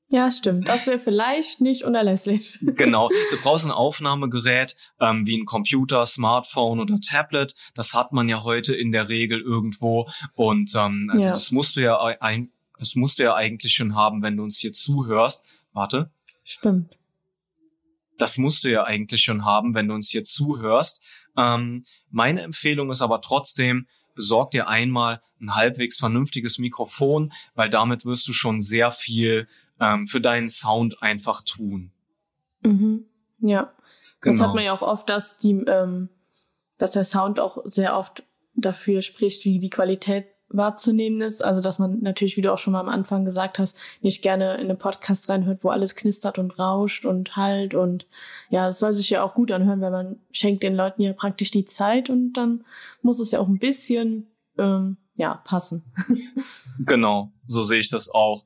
Ja, stimmt. Das wäre vielleicht nicht unerlässlich. Genau. Du brauchst ein Aufnahmegerät ähm, wie ein Computer, Smartphone oder Tablet. Das hat man ja heute in der Regel irgendwo. Und ähm, also ja. das musst du ja ein, das musst du ja eigentlich schon haben, wenn du uns hier zuhörst. Warte. Stimmt. Das musst du ja eigentlich schon haben, wenn du uns hier zuhörst. Ähm, meine Empfehlung ist aber trotzdem, besorg dir einmal ein halbwegs vernünftiges Mikrofon, weil damit wirst du schon sehr viel ähm, für deinen Sound einfach tun. Mhm. Ja. Genau. Das hat man ja auch oft, dass die, ähm, dass der Sound auch sehr oft dafür spricht, wie die Qualität wahrzunehmen ist. Also, dass man natürlich, wie du auch schon mal am Anfang gesagt hast, nicht gerne in einen Podcast reinhört, wo alles knistert und rauscht und halt und ja, es soll sich ja auch gut anhören, weil man schenkt den Leuten ja praktisch die Zeit und dann muss es ja auch ein bisschen ähm, ja passen. genau, so sehe ich das auch.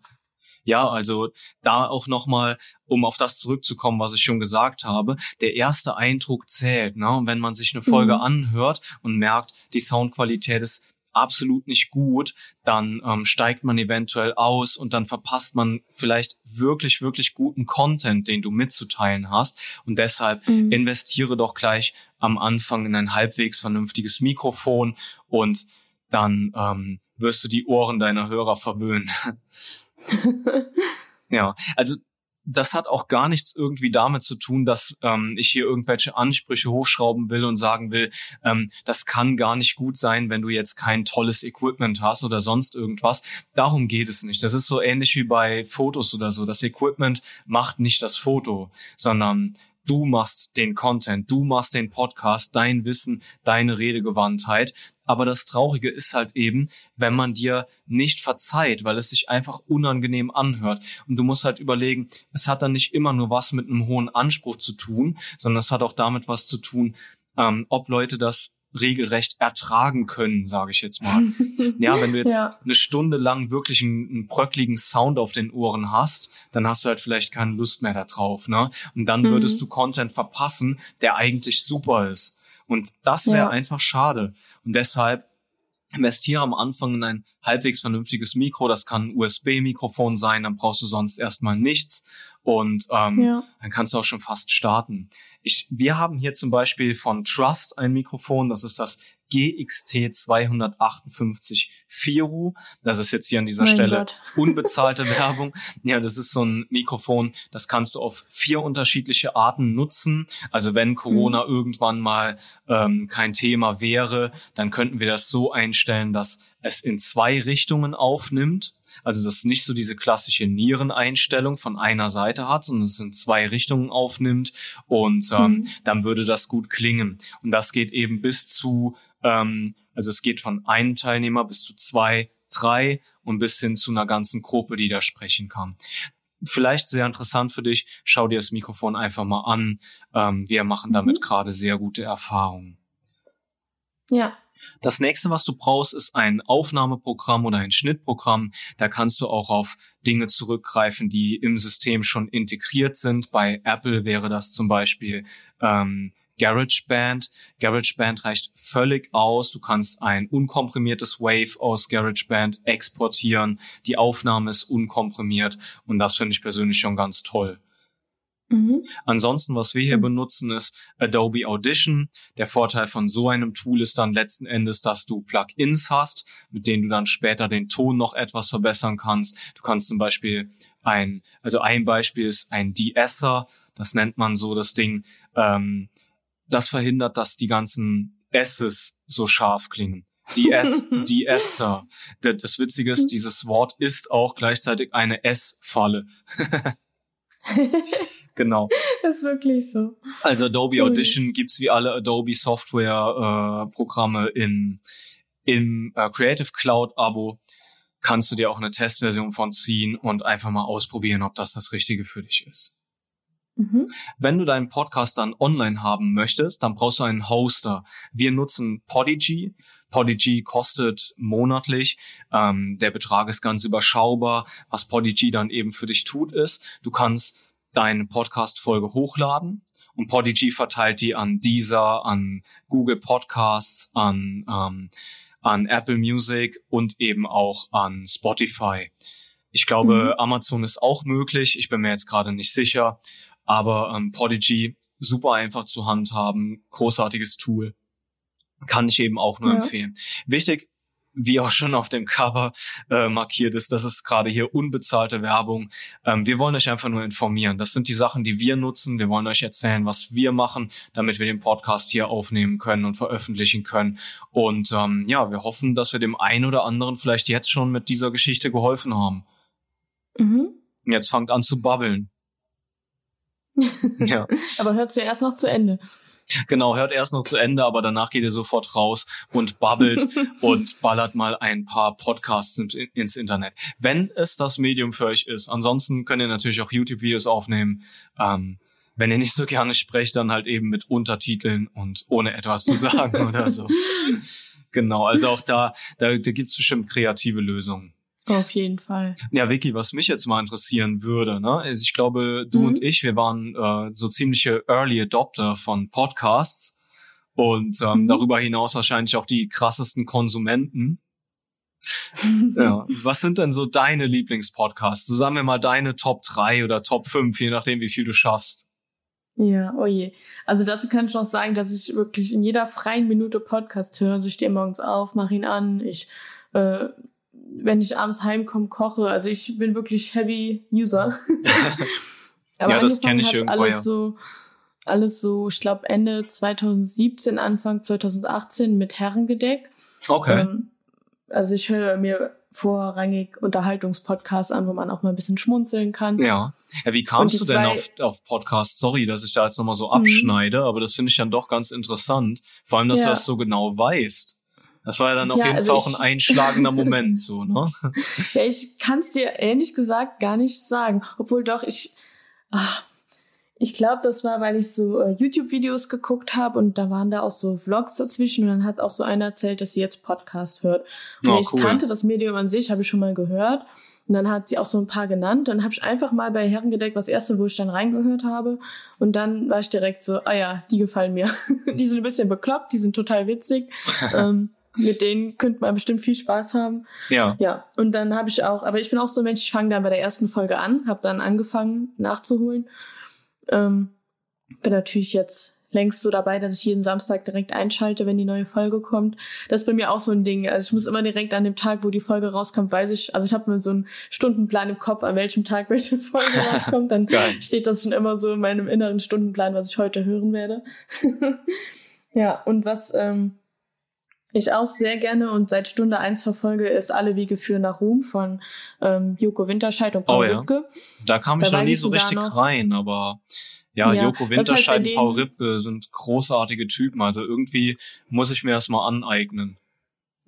Ja, also da auch nochmal, um auf das zurückzukommen, was ich schon gesagt habe, der erste Eindruck zählt. Ne? Und wenn man sich eine Folge mhm. anhört und merkt, die Soundqualität ist absolut nicht gut, dann ähm, steigt man eventuell aus und dann verpasst man vielleicht wirklich, wirklich guten Content, den du mitzuteilen hast. Und deshalb mhm. investiere doch gleich am Anfang in ein halbwegs vernünftiges Mikrofon und dann ähm, wirst du die Ohren deiner Hörer verwöhnen. ja, also das hat auch gar nichts irgendwie damit zu tun, dass ähm, ich hier irgendwelche Ansprüche hochschrauben will und sagen will, ähm, das kann gar nicht gut sein, wenn du jetzt kein tolles Equipment hast oder sonst irgendwas. Darum geht es nicht. Das ist so ähnlich wie bei Fotos oder so. Das Equipment macht nicht das Foto, sondern du machst den Content, du machst den Podcast, dein Wissen, deine Redegewandtheit. Aber das Traurige ist halt eben, wenn man dir nicht verzeiht, weil es sich einfach unangenehm anhört. Und du musst halt überlegen, es hat dann nicht immer nur was mit einem hohen Anspruch zu tun, sondern es hat auch damit was zu tun, ähm, ob Leute das regelrecht ertragen können, sage ich jetzt mal. ja, wenn du jetzt ja. eine Stunde lang wirklich einen, einen, bröckligen Sound auf den Ohren hast, dann hast du halt vielleicht keine Lust mehr darauf, ne? Und dann mhm. würdest du Content verpassen, der eigentlich super ist. Und das wäre ja. einfach schade. Und deshalb investiere am Anfang in ein halbwegs vernünftiges Mikro. Das kann ein USB-Mikrofon sein, dann brauchst du sonst erstmal nichts und ähm, ja. dann kannst du auch schon fast starten. Ich, wir haben hier zum Beispiel von Trust ein Mikrofon, das ist das GXT 258 Firu. Das ist jetzt hier an dieser mein Stelle Gott. unbezahlte Werbung. Ja, das ist so ein Mikrofon, das kannst du auf vier unterschiedliche Arten nutzen. Also wenn Corona mhm. irgendwann mal ähm, kein Thema wäre, dann könnten wir das so einstellen, dass es in zwei Richtungen aufnimmt. Also dass es nicht so diese klassische Niereneinstellung von einer Seite hat, sondern es in zwei Richtungen aufnimmt und ähm, mhm. dann würde das gut klingen. Und das geht eben bis zu, ähm, also es geht von einem Teilnehmer bis zu zwei, drei und bis hin zu einer ganzen Gruppe, die da sprechen kann vielleicht sehr interessant für dich. Schau dir das Mikrofon einfach mal an. Ähm, wir machen damit mhm. gerade sehr gute Erfahrungen. Ja, Das nächste, was du brauchst, ist ein Aufnahmeprogramm oder ein Schnittprogramm. Da kannst du auch auf Dinge zurückgreifen, die im System schon integriert sind. Bei Apple wäre das zum Beispiel ähm, GarageBand. GarageBand reicht völlig aus. Du kannst ein unkomprimiertes Wave aus GarageBand exportieren. Die Aufnahme ist unkomprimiert und das finde ich persönlich schon ganz toll. Mhm. Ansonsten, was wir hier mhm. benutzen, ist Adobe Audition. Der Vorteil von so einem Tool ist dann letzten Endes, dass du Plugins hast, mit denen du dann später den Ton noch etwas verbessern kannst. Du kannst zum Beispiel ein, also ein Beispiel ist ein De-Esser, das nennt man so das Ding, ähm, das verhindert, dass die ganzen S's so scharf klingen. DS, De-Esser. Das Witzige ist, mhm. dieses Wort ist auch gleichzeitig eine S-Falle. Genau. Das ist wirklich so. Also Adobe Audition gibt's wie alle Adobe Software äh, Programme in im äh, Creative Cloud Abo. Kannst du dir auch eine Testversion von ziehen und einfach mal ausprobieren, ob das das Richtige für dich ist. Mhm. Wenn du deinen Podcast dann online haben möchtest, dann brauchst du einen Hoster. Wir nutzen Podigy. Podigy kostet monatlich. Ähm, der Betrag ist ganz überschaubar. Was Podigy dann eben für dich tut, ist, du kannst deine Podcast-Folge hochladen und Podigy verteilt die an Deezer, an Google Podcasts, an, ähm, an Apple Music und eben auch an Spotify. Ich glaube, mhm. Amazon ist auch möglich. Ich bin mir jetzt gerade nicht sicher. Aber ähm, Podigy, super einfach zu handhaben, großartiges Tool. Kann ich eben auch nur ja. empfehlen. Wichtig wie auch schon auf dem Cover äh, markiert ist, das ist gerade hier unbezahlte Werbung. Ähm, wir wollen euch einfach nur informieren. Das sind die Sachen, die wir nutzen. Wir wollen euch erzählen, was wir machen, damit wir den Podcast hier aufnehmen können und veröffentlichen können. Und ähm, ja, wir hoffen, dass wir dem einen oder anderen vielleicht jetzt schon mit dieser Geschichte geholfen haben. Mhm. Jetzt fangt an zu babbeln. ja. Aber hört sie erst noch zu Ende. Genau, hört erst noch zu Ende, aber danach geht ihr sofort raus und babbelt und ballert mal ein paar Podcasts ins Internet. Wenn es das Medium für euch ist. Ansonsten könnt ihr natürlich auch YouTube-Videos aufnehmen. Ähm, wenn ihr nicht so gerne sprecht, dann halt eben mit Untertiteln und ohne etwas zu sagen oder so. Genau, also auch da, da, da gibt's bestimmt kreative Lösungen. Auf jeden Fall. Ja, Vicky, was mich jetzt mal interessieren würde, ne? Also ich glaube, du mhm. und ich, wir waren äh, so ziemliche Early Adopter von Podcasts und ähm, mhm. darüber hinaus wahrscheinlich auch die krassesten Konsumenten. ja. Was sind denn so deine Lieblingspodcasts? So sagen wir mal deine Top 3 oder Top 5, je nachdem, wie viel du schaffst. Ja, oh je. Also dazu kann ich noch sagen, dass ich wirklich in jeder freien Minute Podcast höre. Also ich stehe morgens auf, mache ihn an, ich äh, wenn ich abends heimkomme, koche. Also ich bin wirklich Heavy User. Aber ja, das kenne ich irgendwo, alles ja. so, alles so, ich glaube Ende 2017, Anfang 2018 mit Herrengedeck. Okay. Ähm, also ich höre mir vorrangig Unterhaltungspodcasts an, wo man auch mal ein bisschen schmunzeln kann. Ja. ja wie kamst du denn auf, auf Podcasts? Sorry, dass ich da jetzt nochmal so mhm. abschneide, aber das finde ich dann doch ganz interessant. Vor allem, dass ja. du das so genau weißt. Das war ja dann auf ja, jeden also Fall auch ein einschlagender Moment, so, ne? Ja, ich kann es dir ehrlich gesagt gar nicht sagen. Obwohl doch, ich, ach, ich glaube, das war, weil ich so äh, YouTube-Videos geguckt habe und da waren da auch so Vlogs dazwischen und dann hat auch so einer erzählt, dass sie jetzt Podcast hört. Und oh, ich cool. kannte das Medium an sich, habe ich schon mal gehört. Und dann hat sie auch so ein paar genannt. Dann habe ich einfach mal bei Herrengedeck was erste, wo ich dann reingehört habe. Und dann war ich direkt so, ah ja, die gefallen mir. die sind ein bisschen bekloppt, die sind total witzig. ähm, mit denen könnte man bestimmt viel Spaß haben. Ja. Ja. Und dann habe ich auch, aber ich bin auch so ein Mensch, ich fange dann bei der ersten Folge an, habe dann angefangen nachzuholen. Ähm, bin natürlich jetzt längst so dabei, dass ich jeden Samstag direkt einschalte, wenn die neue Folge kommt. Das ist bei mir auch so ein Ding. Also ich muss immer direkt an dem Tag, wo die Folge rauskommt, weiß ich, also ich habe mir so einen Stundenplan im Kopf, an welchem Tag welche Folge rauskommt. Dann steht das schon immer so in meinem inneren Stundenplan, was ich heute hören werde. ja, und was ähm, ich auch sehr gerne und seit Stunde eins verfolge, ist Alle Wege führen nach Ruhm von ähm, Joko Winterscheid und Paul oh, ja. Ripke. Da kam ich da noch nie so richtig rein, aber ja, ja Joko Winterscheid und Paul Ripke sind großartige Typen. Also irgendwie muss ich mir das mal aneignen.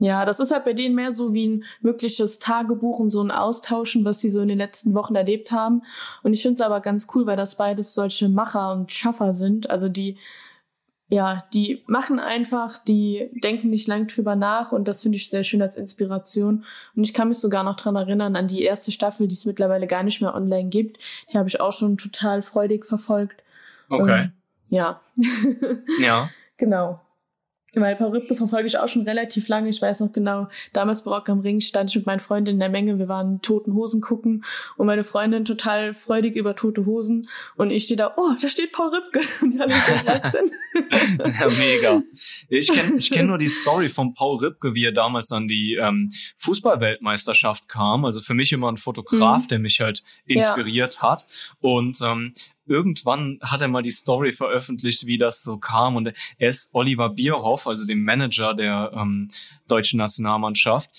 Ja, das ist halt bei denen mehr so wie ein wirkliches Tagebuch und so ein Austauschen, was sie so in den letzten Wochen erlebt haben. Und ich finde es aber ganz cool, weil das beides solche Macher und Schaffer sind. Also die ja, die machen einfach, die denken nicht lang drüber nach und das finde ich sehr schön als Inspiration. Und ich kann mich sogar noch dran erinnern an die erste Staffel, die es mittlerweile gar nicht mehr online gibt. Die habe ich auch schon total freudig verfolgt. Okay. Und, ja. ja. Genau. Weil Paul Rübke verfolge ich auch schon relativ lange. Ich weiß noch genau, damals bei Rock am Ring stand ich mit meinen Freundinnen in der Menge. Wir waren Toten Hosen gucken und meine Freundin total freudig über Tote Hosen. Und ich stehe da, oh, da steht Paul Rübke. Und alle so, was denn? ja, mega. Ich kenne ich kenn nur die Story von Paul Rübke, wie er damals an die ähm, Fußballweltmeisterschaft kam. Also für mich immer ein Fotograf, mhm. der mich halt inspiriert ja. hat. Und ähm, irgendwann hat er mal die Story veröffentlicht, wie das so kam. Und er ist Oliver Bierhoff, also dem Manager der ähm, deutschen Nationalmannschaft,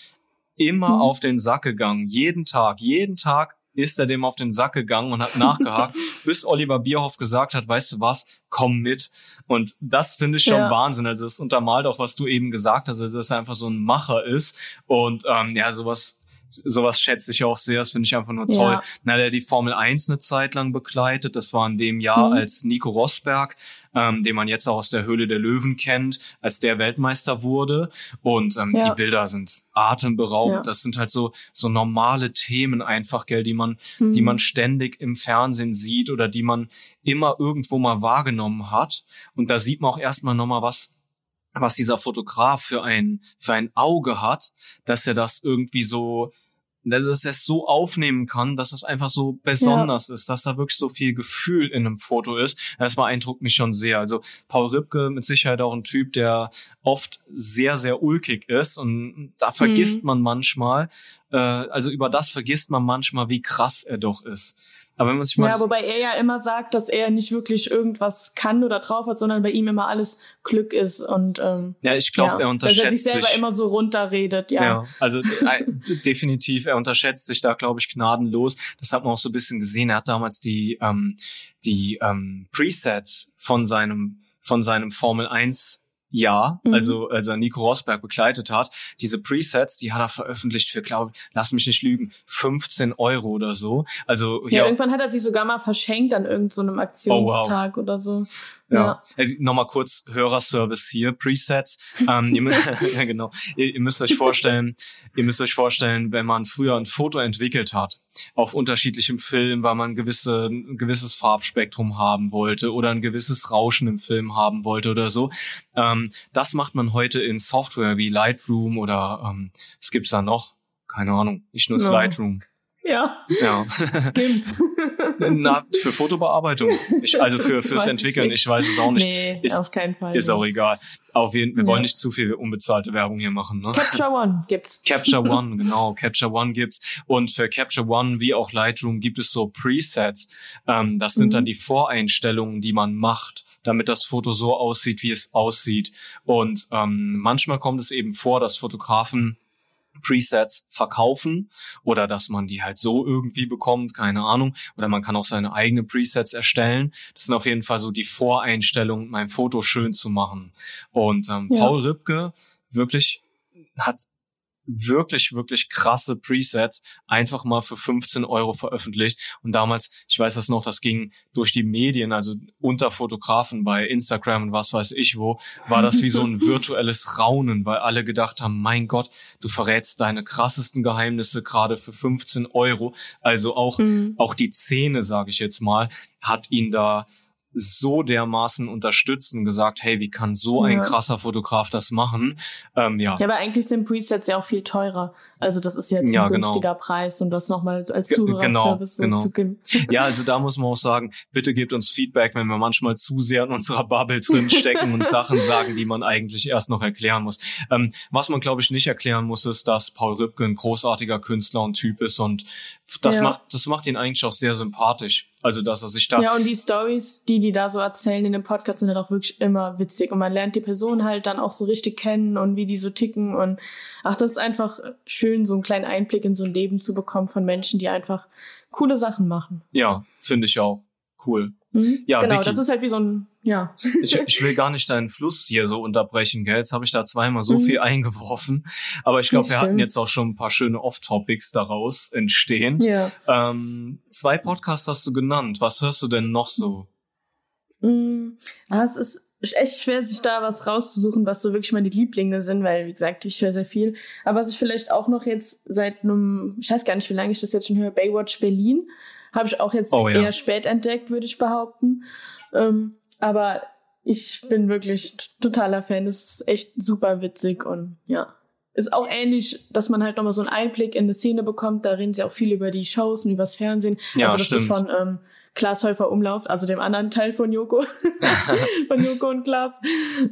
immer mhm. auf den Sack gegangen. Jeden Tag, jeden Tag ist er dem auf den Sack gegangen und hat nachgehakt, bis Oliver Bierhoff gesagt hat, weißt du was, komm mit. Und das finde ich schon ja. Wahnsinn. Also es untermalt auch, was du eben gesagt hast, also dass er einfach so ein Macher ist. Und ähm, ja, sowas sowas schätze ich auch sehr. Das finde ich einfach nur toll. Ja. Na, der die Formel 1 eine Zeit lang begleitet. Das war in dem Jahr, mhm. als Nico Rosberg, ähm, den man jetzt auch aus der Höhle der Löwen kennt, als der Weltmeister wurde. Und ähm, ja. die Bilder sind atemberaubend. Ja. Das sind halt so so normale Themen einfach, gell, die man mhm. die man ständig im Fernsehen sieht oder die man immer irgendwo mal wahrgenommen hat. Und da sieht man auch erstmal nochmal was was dieser Fotograf für ein, für ein Auge hat, dass er das irgendwie so, dass er es so aufnehmen kann, dass es einfach so besonders ja. ist, dass da wirklich so viel Gefühl in einem Foto ist. Das beeindruckt mich schon sehr. Also Paul Ripke mit Sicherheit auch ein Typ, der oft sehr, sehr ulkig ist und da vergisst mhm. man manchmal, äh, also über das vergisst man manchmal, wie krass er doch ist. Aber wenn man sich mal ja, wobei er ja immer sagt, dass er nicht wirklich irgendwas kann oder drauf hat, sondern bei ihm immer alles Glück ist und ähm, ja, ich glaube, ja, er unterschätzt dass er sich selber sich, immer so runterredet. Ja, ja also äh, definitiv, er unterschätzt sich da, glaube ich, gnadenlos. Das hat man auch so ein bisschen gesehen. Er hat damals die ähm, die ähm, Presets von seinem von seinem Formel 1 ja, mhm. also als er Nico Rosberg begleitet hat, diese Presets, die hat er veröffentlicht für, glaube lass mich nicht lügen, 15 Euro oder so. Also ja, irgendwann hat er sich sogar mal verschenkt an irgendeinem so Aktionstag oh, wow. oder so. Ja. Also, Nochmal kurz Hörerservice hier, Presets. ähm, ihr, ja, genau. Ihr, ihr, müsst euch vorstellen, ihr müsst euch vorstellen, wenn man früher ein Foto entwickelt hat, auf unterschiedlichem Film, weil man gewisse, ein gewisses Farbspektrum haben wollte oder ein gewisses Rauschen im Film haben wollte oder so. Ähm, das macht man heute in Software wie Lightroom oder ähm, es gibt's da noch, keine Ahnung, ich nutze no. Lightroom. Ja. Ja. Na, für Fotobearbeitung. Ich, also für fürs Entwickeln. Ich weiß es auch nicht. Nee, ist, auf keinen Fall. Ist auch egal. Auf jeden, wir ja. wollen nicht zu viel unbezahlte Werbung hier machen. Ne? Capture One gibt's. Capture One, genau. Capture One gibt's. Und für Capture One wie auch Lightroom gibt es so Presets. Ähm, das sind mhm. dann die Voreinstellungen, die man macht damit das Foto so aussieht, wie es aussieht. Und ähm, manchmal kommt es eben vor, dass Fotografen Presets verkaufen oder dass man die halt so irgendwie bekommt, keine Ahnung. Oder man kann auch seine eigenen Presets erstellen. Das sind auf jeden Fall so die Voreinstellungen, mein Foto schön zu machen. Und ähm, ja. Paul Ripke wirklich hat wirklich, wirklich krasse Presets einfach mal für 15 Euro veröffentlicht. Und damals, ich weiß das noch, das ging durch die Medien, also unter Fotografen bei Instagram und was weiß ich wo, war das wie so ein virtuelles Raunen, weil alle gedacht haben, mein Gott, du verrätst deine krassesten Geheimnisse gerade für 15 Euro. Also auch, mhm. auch die Szene, sage ich jetzt mal, hat ihn da so dermaßen unterstützt und gesagt, hey, wie kann so ein krasser Fotograf das machen? Ähm, ja. ja, aber eigentlich sind Presets ja auch viel teurer. Also das ist jetzt ja, ein genau. günstiger Preis und das nochmal als Zuhörerservice genau, so genau. zu Ja, also da muss man auch sagen, bitte gebt uns Feedback, wenn wir manchmal zu sehr in unserer Bubble drin stecken und Sachen sagen, die man eigentlich erst noch erklären muss. Ähm, was man, glaube ich, nicht erklären muss, ist, dass Paul Rübke ein großartiger Künstler und Typ ist und das ja. macht, das macht ihn eigentlich auch sehr sympathisch. Also, dass er sich da. Ja, und die Stories, die die da so erzählen in dem Podcast, sind dann auch wirklich immer witzig. Und man lernt die Person halt dann auch so richtig kennen und wie die so ticken. Und ach, das ist einfach schön, so einen kleinen Einblick in so ein Leben zu bekommen von Menschen, die einfach coole Sachen machen. Ja, finde ich auch. Cool. Mhm. Ja, genau, Vicky. das ist halt wie so ein, ja. ich, ich will gar nicht deinen Fluss hier so unterbrechen, gell? Jetzt habe ich da zweimal so mhm. viel eingeworfen. Aber ich glaube, wir hatten jetzt auch schon ein paar schöne Off-Topics daraus entstehen. Ja. Ähm, zwei Podcasts hast du genannt. Was hörst du denn noch so? Mhm. Ah, es ist ist echt schwer, sich da was rauszusuchen, was so wirklich meine Lieblinge sind, weil, wie gesagt, ich höre sehr viel. Aber was ich vielleicht auch noch jetzt seit einem, ich weiß gar nicht, wie lange ich das jetzt schon höre, Baywatch Berlin, habe ich auch jetzt oh, ja. eher spät entdeckt, würde ich behaupten. Ähm, aber ich bin wirklich totaler Fan. Es ist echt super witzig und ja. Ist auch ähnlich, dass man halt nochmal so einen Einblick in eine Szene bekommt. Da reden sie auch viel über die Shows und übers Fernsehen. Ja, also das stimmt. ist von ähm, Klaas Häufer Umlauf, also dem anderen Teil von Joko, von Joko und Klaas.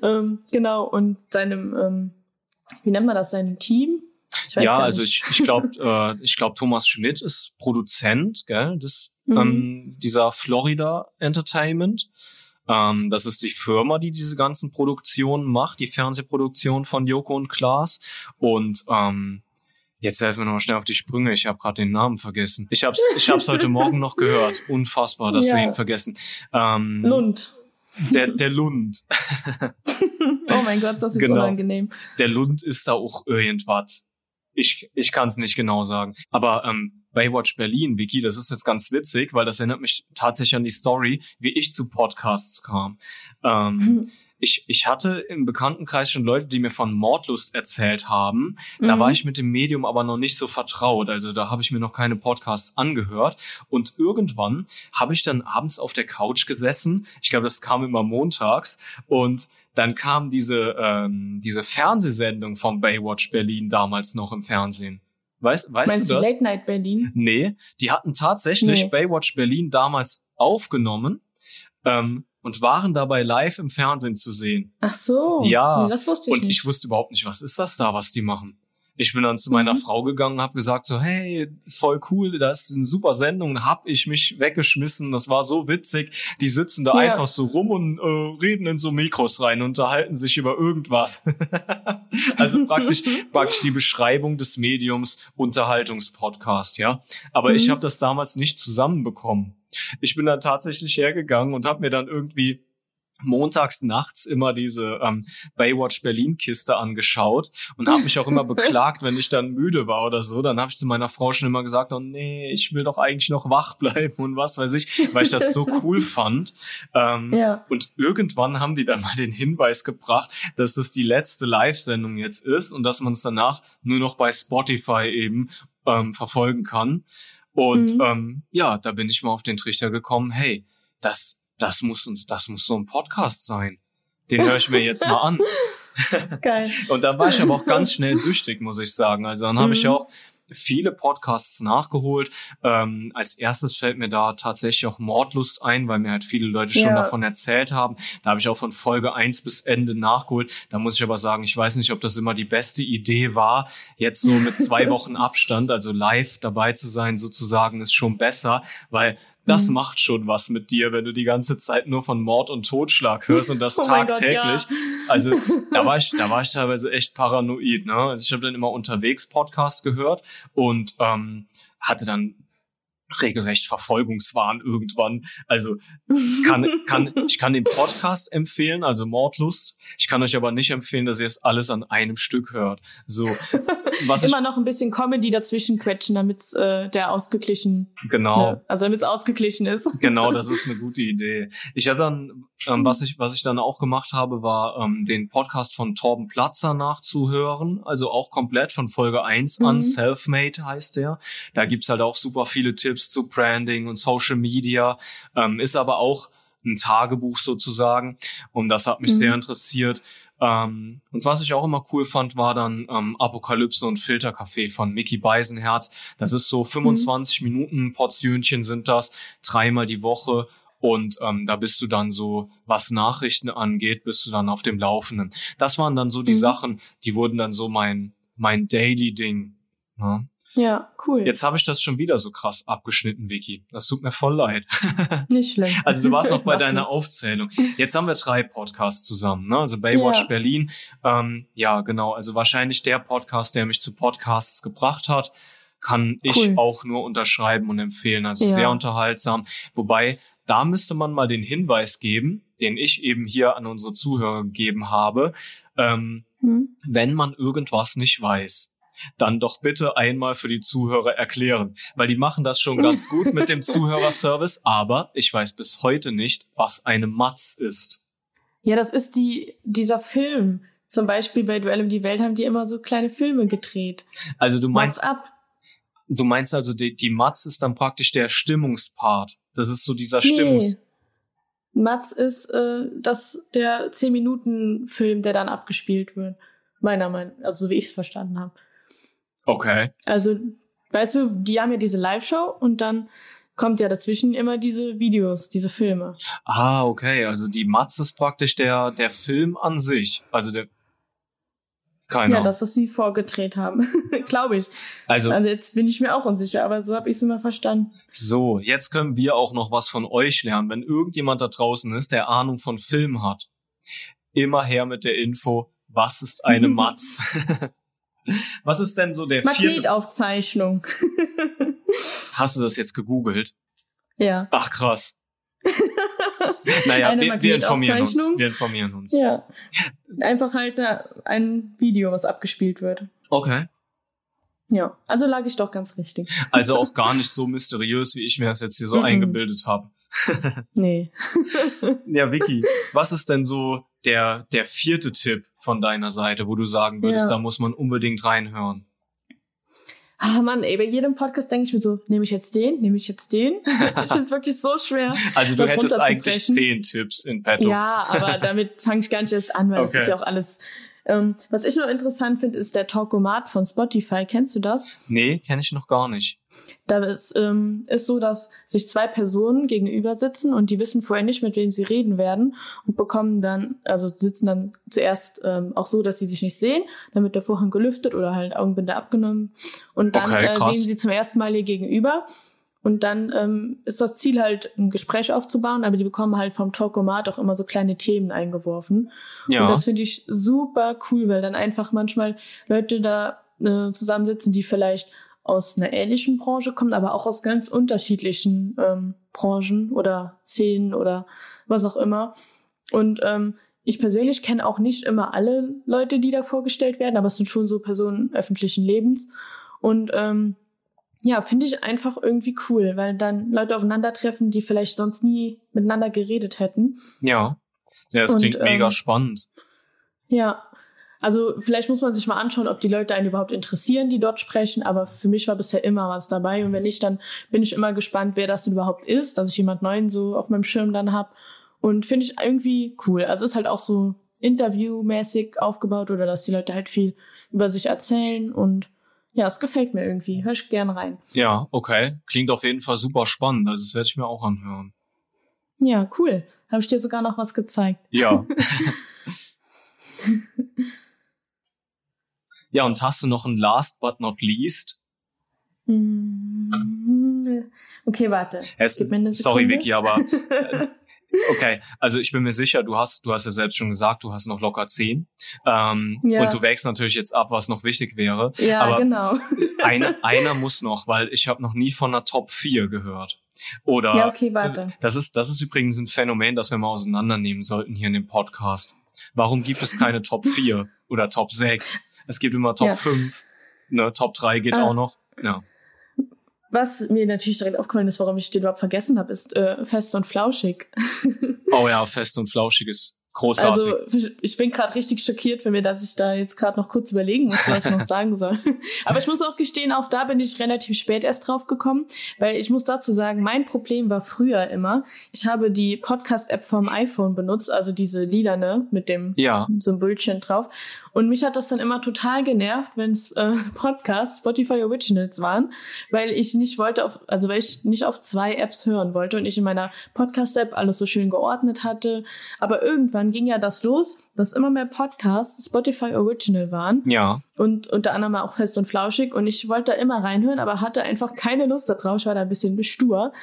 Ähm, genau, und seinem, ähm, wie nennt man das, seinem Team? ja, also ich, ich glaube, äh, ich glaube, Thomas Schmidt ist Produzent, gell, des, mhm. ähm, dieser Florida Entertainment. Ähm, das ist die Firma, die diese ganzen Produktionen macht, die Fernsehproduktion von Joko und Klaas. Und ähm, Jetzt helfen wir noch mal schnell auf die Sprünge. Ich habe gerade den Namen vergessen. Ich habe ich hab's heute Morgen noch gehört. Unfassbar, dass ja. wir ihn vergessen. Ähm, Lund. Der, der Lund. oh mein Gott, das ist genau. unangenehm. Der Lund ist da auch irgendwas. Ich, ich kann es nicht genau sagen. Aber ähm, Baywatch Berlin, Vicky, das ist jetzt ganz witzig, weil das erinnert mich tatsächlich an die Story, wie ich zu Podcasts kam. Ähm, mhm ich, ich hatte im Bekanntenkreis schon Leute, die mir von Mordlust erzählt haben. Da mhm. war ich mit dem Medium aber noch nicht so vertraut. Also da habe ich mir noch keine Podcasts angehört. Und irgendwann habe ich dann abends auf der Couch gesessen. Ich glaube, das kam immer montags. Und dann kam diese, ähm, diese Fernsehsendung von Baywatch Berlin damals noch im Fernsehen. Weißt, weißt Meinst du das? Late Night Berlin? Nee, die hatten tatsächlich nee. Baywatch Berlin damals aufgenommen. Ähm, und waren dabei live im Fernsehen zu sehen. Ach so. Ja. Nee, das wusste ich und nicht. ich wusste überhaupt nicht, was ist das da, was die machen. Ich bin dann zu meiner mhm. Frau gegangen und habe gesagt so, hey, voll cool, das ist eine super Sendung. Hab ich mich weggeschmissen, das war so witzig. Die sitzen da ja. einfach so rum und äh, reden in so Mikros rein, unterhalten sich über irgendwas. also praktisch, praktisch die Beschreibung des Mediums Unterhaltungspodcast, ja. Aber mhm. ich habe das damals nicht zusammenbekommen. Ich bin dann tatsächlich hergegangen und habe mir dann irgendwie montags nachts immer diese ähm, Baywatch Berlin Kiste angeschaut und habe mich auch immer beklagt, wenn ich dann müde war oder so, dann habe ich zu meiner Frau schon immer gesagt, oh nee, ich will doch eigentlich noch wach bleiben und was weiß ich, weil ich das so cool fand. Ähm, ja. Und irgendwann haben die dann mal den Hinweis gebracht, dass das die letzte Live-Sendung jetzt ist und dass man es danach nur noch bei Spotify eben ähm, verfolgen kann. Und mhm. ähm, ja, da bin ich mal auf den Trichter gekommen, hey, das, das muss uns, das muss so ein Podcast sein. Den höre ich mir jetzt mal an. Geil. Und da war ich aber auch ganz schnell süchtig, muss ich sagen. Also dann habe mhm. ich auch viele Podcasts nachgeholt. Ähm, als erstes fällt mir da tatsächlich auch Mordlust ein, weil mir halt viele Leute schon ja. davon erzählt haben. Da habe ich auch von Folge eins bis Ende nachgeholt. Da muss ich aber sagen, ich weiß nicht, ob das immer die beste Idee war, jetzt so mit zwei Wochen Abstand, also live dabei zu sein, sozusagen, ist schon besser, weil das mhm. macht schon was mit dir, wenn du die ganze Zeit nur von Mord und Totschlag hörst und das oh tagtäglich. Gott, ja. Also da war ich, da war ich teilweise echt paranoid. Ne? Also ich habe dann immer unterwegs Podcast gehört und ähm, hatte dann regelrecht Verfolgungswahn irgendwann. Also kann, kann, ich kann den Podcast empfehlen, also Mordlust. Ich kann euch aber nicht empfehlen, dass ihr es alles an einem Stück hört. So, was Immer noch ein bisschen Comedy dazwischen quetschen, damit äh, der ausgeglichen. Genau. Ne, also damit es ausgeglichen ist. Genau, das ist eine gute Idee. Ich habe dann, ähm, was ich, was ich dann auch gemacht habe, war ähm, den Podcast von Torben Platzer nachzuhören. Also auch komplett von Folge 1 an. Mhm. Selfmade heißt der. Da gibt's halt auch super viele Tipps zu Branding und Social Media. Ähm, ist aber auch ein Tagebuch sozusagen. Und das hat mich mhm. sehr interessiert. Ähm, und was ich auch immer cool fand, war dann ähm, Apokalypse und Filterkaffee von Mickey Beisenherz. Das ist so 25 mhm. Minuten Portionchen sind das, dreimal die Woche. Und ähm, da bist du dann so, was Nachrichten angeht, bist du dann auf dem Laufenden. Das waren dann so die mhm. Sachen, die wurden dann so mein, mein Daily Ding. Ne? Ja, cool. Jetzt habe ich das schon wieder so krass abgeschnitten, Vicky. Das tut mir voll leid. Nicht schlecht. Also du warst noch bei deiner. Aufzählung. Jetzt haben wir drei Podcasts zusammen, ne? Also Baywatch ja. Berlin. Ähm, ja, genau. Also wahrscheinlich der Podcast, der mich zu Podcasts gebracht hat, kann cool. ich auch nur unterschreiben und empfehlen. Also ja. sehr unterhaltsam. Wobei, da müsste man mal den Hinweis geben, den ich eben hier an unsere Zuhörer gegeben habe. Ähm, hm. Wenn man irgendwas nicht weiß, dann doch bitte einmal für die Zuhörer erklären, weil die machen das schon ganz gut mit dem Zuhörerservice, aber ich weiß bis heute nicht, was eine Matz ist. Ja, das ist die, dieser Film. Zum Beispiel bei Duell um die Welt haben die immer so kleine Filme gedreht. Also du meinst, What's up? du meinst also, die, die Matz ist dann praktisch der Stimmungspart. Das ist so dieser Stimmungs... Nee. Mats ist äh, das der 10-Minuten-Film, der dann abgespielt wird. Meiner Meinung also so wie ich es verstanden habe. Okay. Also, weißt du, die haben ja diese Live-Show und dann kommt ja dazwischen immer diese Videos, diese Filme. Ah, okay. Also die Matz ist praktisch der, der Film an sich. Also der. Keine Ja, Ahnung. das, was sie vorgedreht haben. Glaube ich. Also, Also jetzt bin ich mir auch unsicher, aber so habe ich es immer verstanden. so, jetzt können wir auch noch was von euch lernen. Wenn irgendjemand da draußen ist, der Ahnung von Film hat, immer her mit der Info, was ist eine Matz? was ist denn so der vierte? Magnetaufzeichnung. Hast du das jetzt gegoogelt? ja. Ach krass. naja, wir, wir informieren uns. Wir informieren uns. Ja. Einfach halt ein Video, was abgespielt wird. Okay. Ja. Also lag ich doch ganz richtig. Also auch gar nicht so mysteriös, wie ich mir das jetzt hier so Mhm. eingebildet habe. Nee. Ja, Vicky, was ist denn so der, der vierte Tipp von deiner Seite, wo du sagen würdest, Ja. da muss man unbedingt reinhören? Ah Mann, ey, bei jedem Podcast denke ich mir so, nehme ich jetzt den, nehme ich jetzt den? ich finde es wirklich so schwer. Also du das hättest eigentlich zehn Tipps in petto. Ja, aber damit fange ich gar nicht erst an, weil das Okay. ist ja auch alles. Ähm, was ich noch interessant finde, ist der Talkomat von Spotify. Kennst du das? Nee, kenne ich noch gar nicht. Da ist, ähm, ist so, dass sich zwei Personen gegenüber sitzen und die wissen vorher nicht, mit wem sie reden werden und bekommen dann, also sitzen dann zuerst ähm, auch so, dass sie sich nicht sehen, dann wird der Vorhang gelüftet oder halt Augenbinde abgenommen und dann Okay, äh, sehen sie zum ersten Mal ihr Gegenüber und dann ähm, ist das Ziel halt, ein Gespräch aufzubauen, aber die bekommen halt vom Talkomat auch immer so kleine Themen eingeworfen. Und Ja, das finde ich super cool, weil dann einfach manchmal Leute da äh, zusammensitzen, die vielleicht aus einer ähnlichen Branche kommen, aber auch aus ganz unterschiedlichen ähm, Branchen oder Szenen oder was auch immer. Und ähm, ich persönlich kenne auch nicht immer alle Leute, die da vorgestellt werden, aber es sind schon so Personen öffentlichen Lebens. Und ähm, ja, finde ich einfach irgendwie cool, weil dann Leute aufeinandertreffen, die vielleicht sonst nie miteinander geredet hätten. ja. Ja, das Und, klingt mega ähm, spannend. Ja, also vielleicht muss man sich mal anschauen, ob die Leute einen überhaupt interessieren, die dort sprechen, aber für mich war bisher immer was dabei und wenn nicht, dann bin ich immer gespannt, wer das denn überhaupt ist, dass ich jemand Neuen so auf meinem Schirm dann hab und finde ich irgendwie cool. Also ist halt auch so interviewmäßig aufgebaut oder dass die Leute halt viel über sich erzählen und ja, es gefällt mir irgendwie. Hör ich gern rein. Ja, okay. Klingt auf jeden Fall super spannend. Also das werde ich mir auch anhören. Ja, cool. Habe ich dir sogar noch was gezeigt. Ja. ja, und hast du noch ein Last but not least? Hm, Okay, warte. Es, sorry. Vicky, aber äh, okay. Also ich bin mir sicher, du hast, du hast ja selbst schon gesagt, du hast noch locker zehn. Ähm, Ja. Und du wägst natürlich jetzt ab, was noch wichtig wäre. Ja, aber genau. Eine, einer muss noch, weil ich habe noch nie von einer Top 4 gehört. Oder Ja, okay, warte. das ist, das ist übrigens ein Phänomen, das wir mal auseinandernehmen sollten hier in dem Podcast. Warum gibt es keine Top 4 oder Top 6? Es gibt immer Top Ja. 5. Ne, Top 3 geht Ah. auch noch. Ja. Was mir natürlich direkt aufgefallen ist, warum ich den überhaupt vergessen habe, ist äh, fest und flauschig. Oh ja, fest und flauschig ist großartig. Also ich bin gerade richtig schockiert für mir, dass ich da jetzt gerade noch kurz überlegen muss, was ich noch sagen soll. Aber ich muss auch gestehen, auch da bin ich relativ spät erst drauf gekommen, weil ich muss dazu sagen, mein Problem war früher immer, ich habe die Podcast-App vom iPhone benutzt, also diese lilane mit dem ja, Symbolchen drauf. Und mich hat das dann immer total genervt, wenn es äh, Podcasts, Spotify Originals waren, weil ich nicht wollte, auf, also weil ich nicht auf zwei Apps hören wollte und ich in meiner Podcast-App alles so schön geordnet hatte. Aber irgendwann ging ja das los, dass immer mehr Podcasts Spotify Original waren ja. und unter anderem auch fest und flauschig und ich wollte da immer reinhören, aber hatte einfach keine Lust darauf. Ich war da ein bisschen stur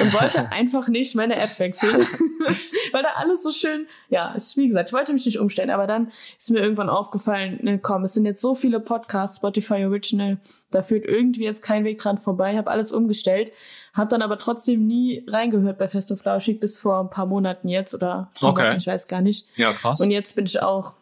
und wollte einfach nicht meine App wechseln, weil da alles so schön, ja, ist, wie gesagt, ich wollte mich nicht umstellen, aber dann ist mir irgendwann aufgefallen, ne, komm, es sind jetzt so viele Podcasts, Spotify Original, da führt irgendwie jetzt kein Weg dran vorbei, habe alles umgestellt, habe dann aber trotzdem nie reingehört bei Fest und Flauschig bis vor ein paar Monaten jetzt oder Okay. Ich weiß gar nicht. Ja, krass. Und jetzt bin ich auch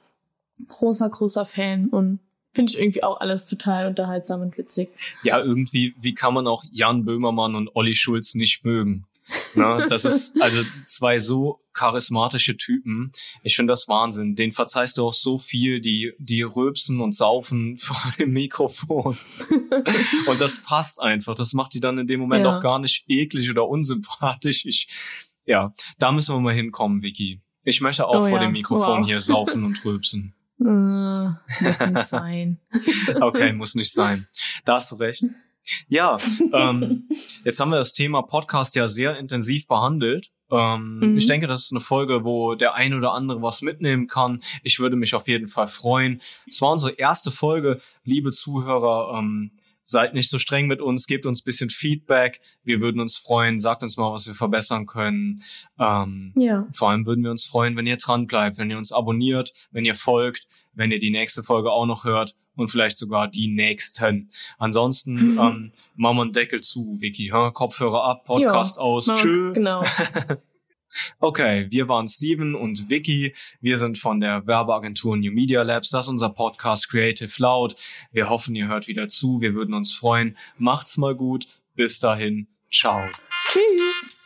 großer, großer Fan und finde ich irgendwie auch alles total unterhaltsam und witzig. Ja, irgendwie, wie kann man auch Jan Böhmermann und Olli Schulz nicht mögen? Ne? Das ist also zwei so charismatische Typen. Ich finde das Wahnsinn. Den verzeihst du auch so viel, die, die rülpsen und saufen vor dem Mikrofon. und das passt einfach. Das macht die dann in dem Moment ja. auch gar nicht eklig oder unsympathisch. Ich, ja, da müssen wir mal hinkommen, Vicky. Ich möchte auch oh, vor ja. dem Mikrofon wow. hier saufen und rülpsen. Äh, muss nicht sein. okay, muss nicht sein. Da hast du recht. Ja, ähm, jetzt haben wir das Thema Podcast ja sehr intensiv behandelt. Ähm, mhm. Ich denke, das ist eine Folge, wo der ein oder andere was mitnehmen kann. Ich würde mich auf jeden Fall freuen. Es war unsere erste Folge, liebe Zuhörer. Ähm, seid nicht so streng mit uns, gebt uns bisschen Feedback. Wir würden uns freuen, sagt uns mal, was wir verbessern können. Ähm, ja. Vor allem würden wir uns freuen, wenn ihr dran bleibt, wenn ihr uns abonniert, wenn ihr folgt, wenn ihr die nächste Folge auch noch hört und vielleicht sogar die nächsten. Ansonsten mhm. ähm, machen wir einen Deckel zu, Vicky. Huh? Kopfhörer ab, Podcast ja, aus. Tschö. Genau. Okay, wir waren Steven und Vicky. Wir sind von der Werbeagentur New Media Labs. Das ist unser Podcast Creative Loud. Wir hoffen, ihr hört wieder zu. Wir würden uns freuen. Macht's mal gut. Bis dahin. Ciao. Tschüss.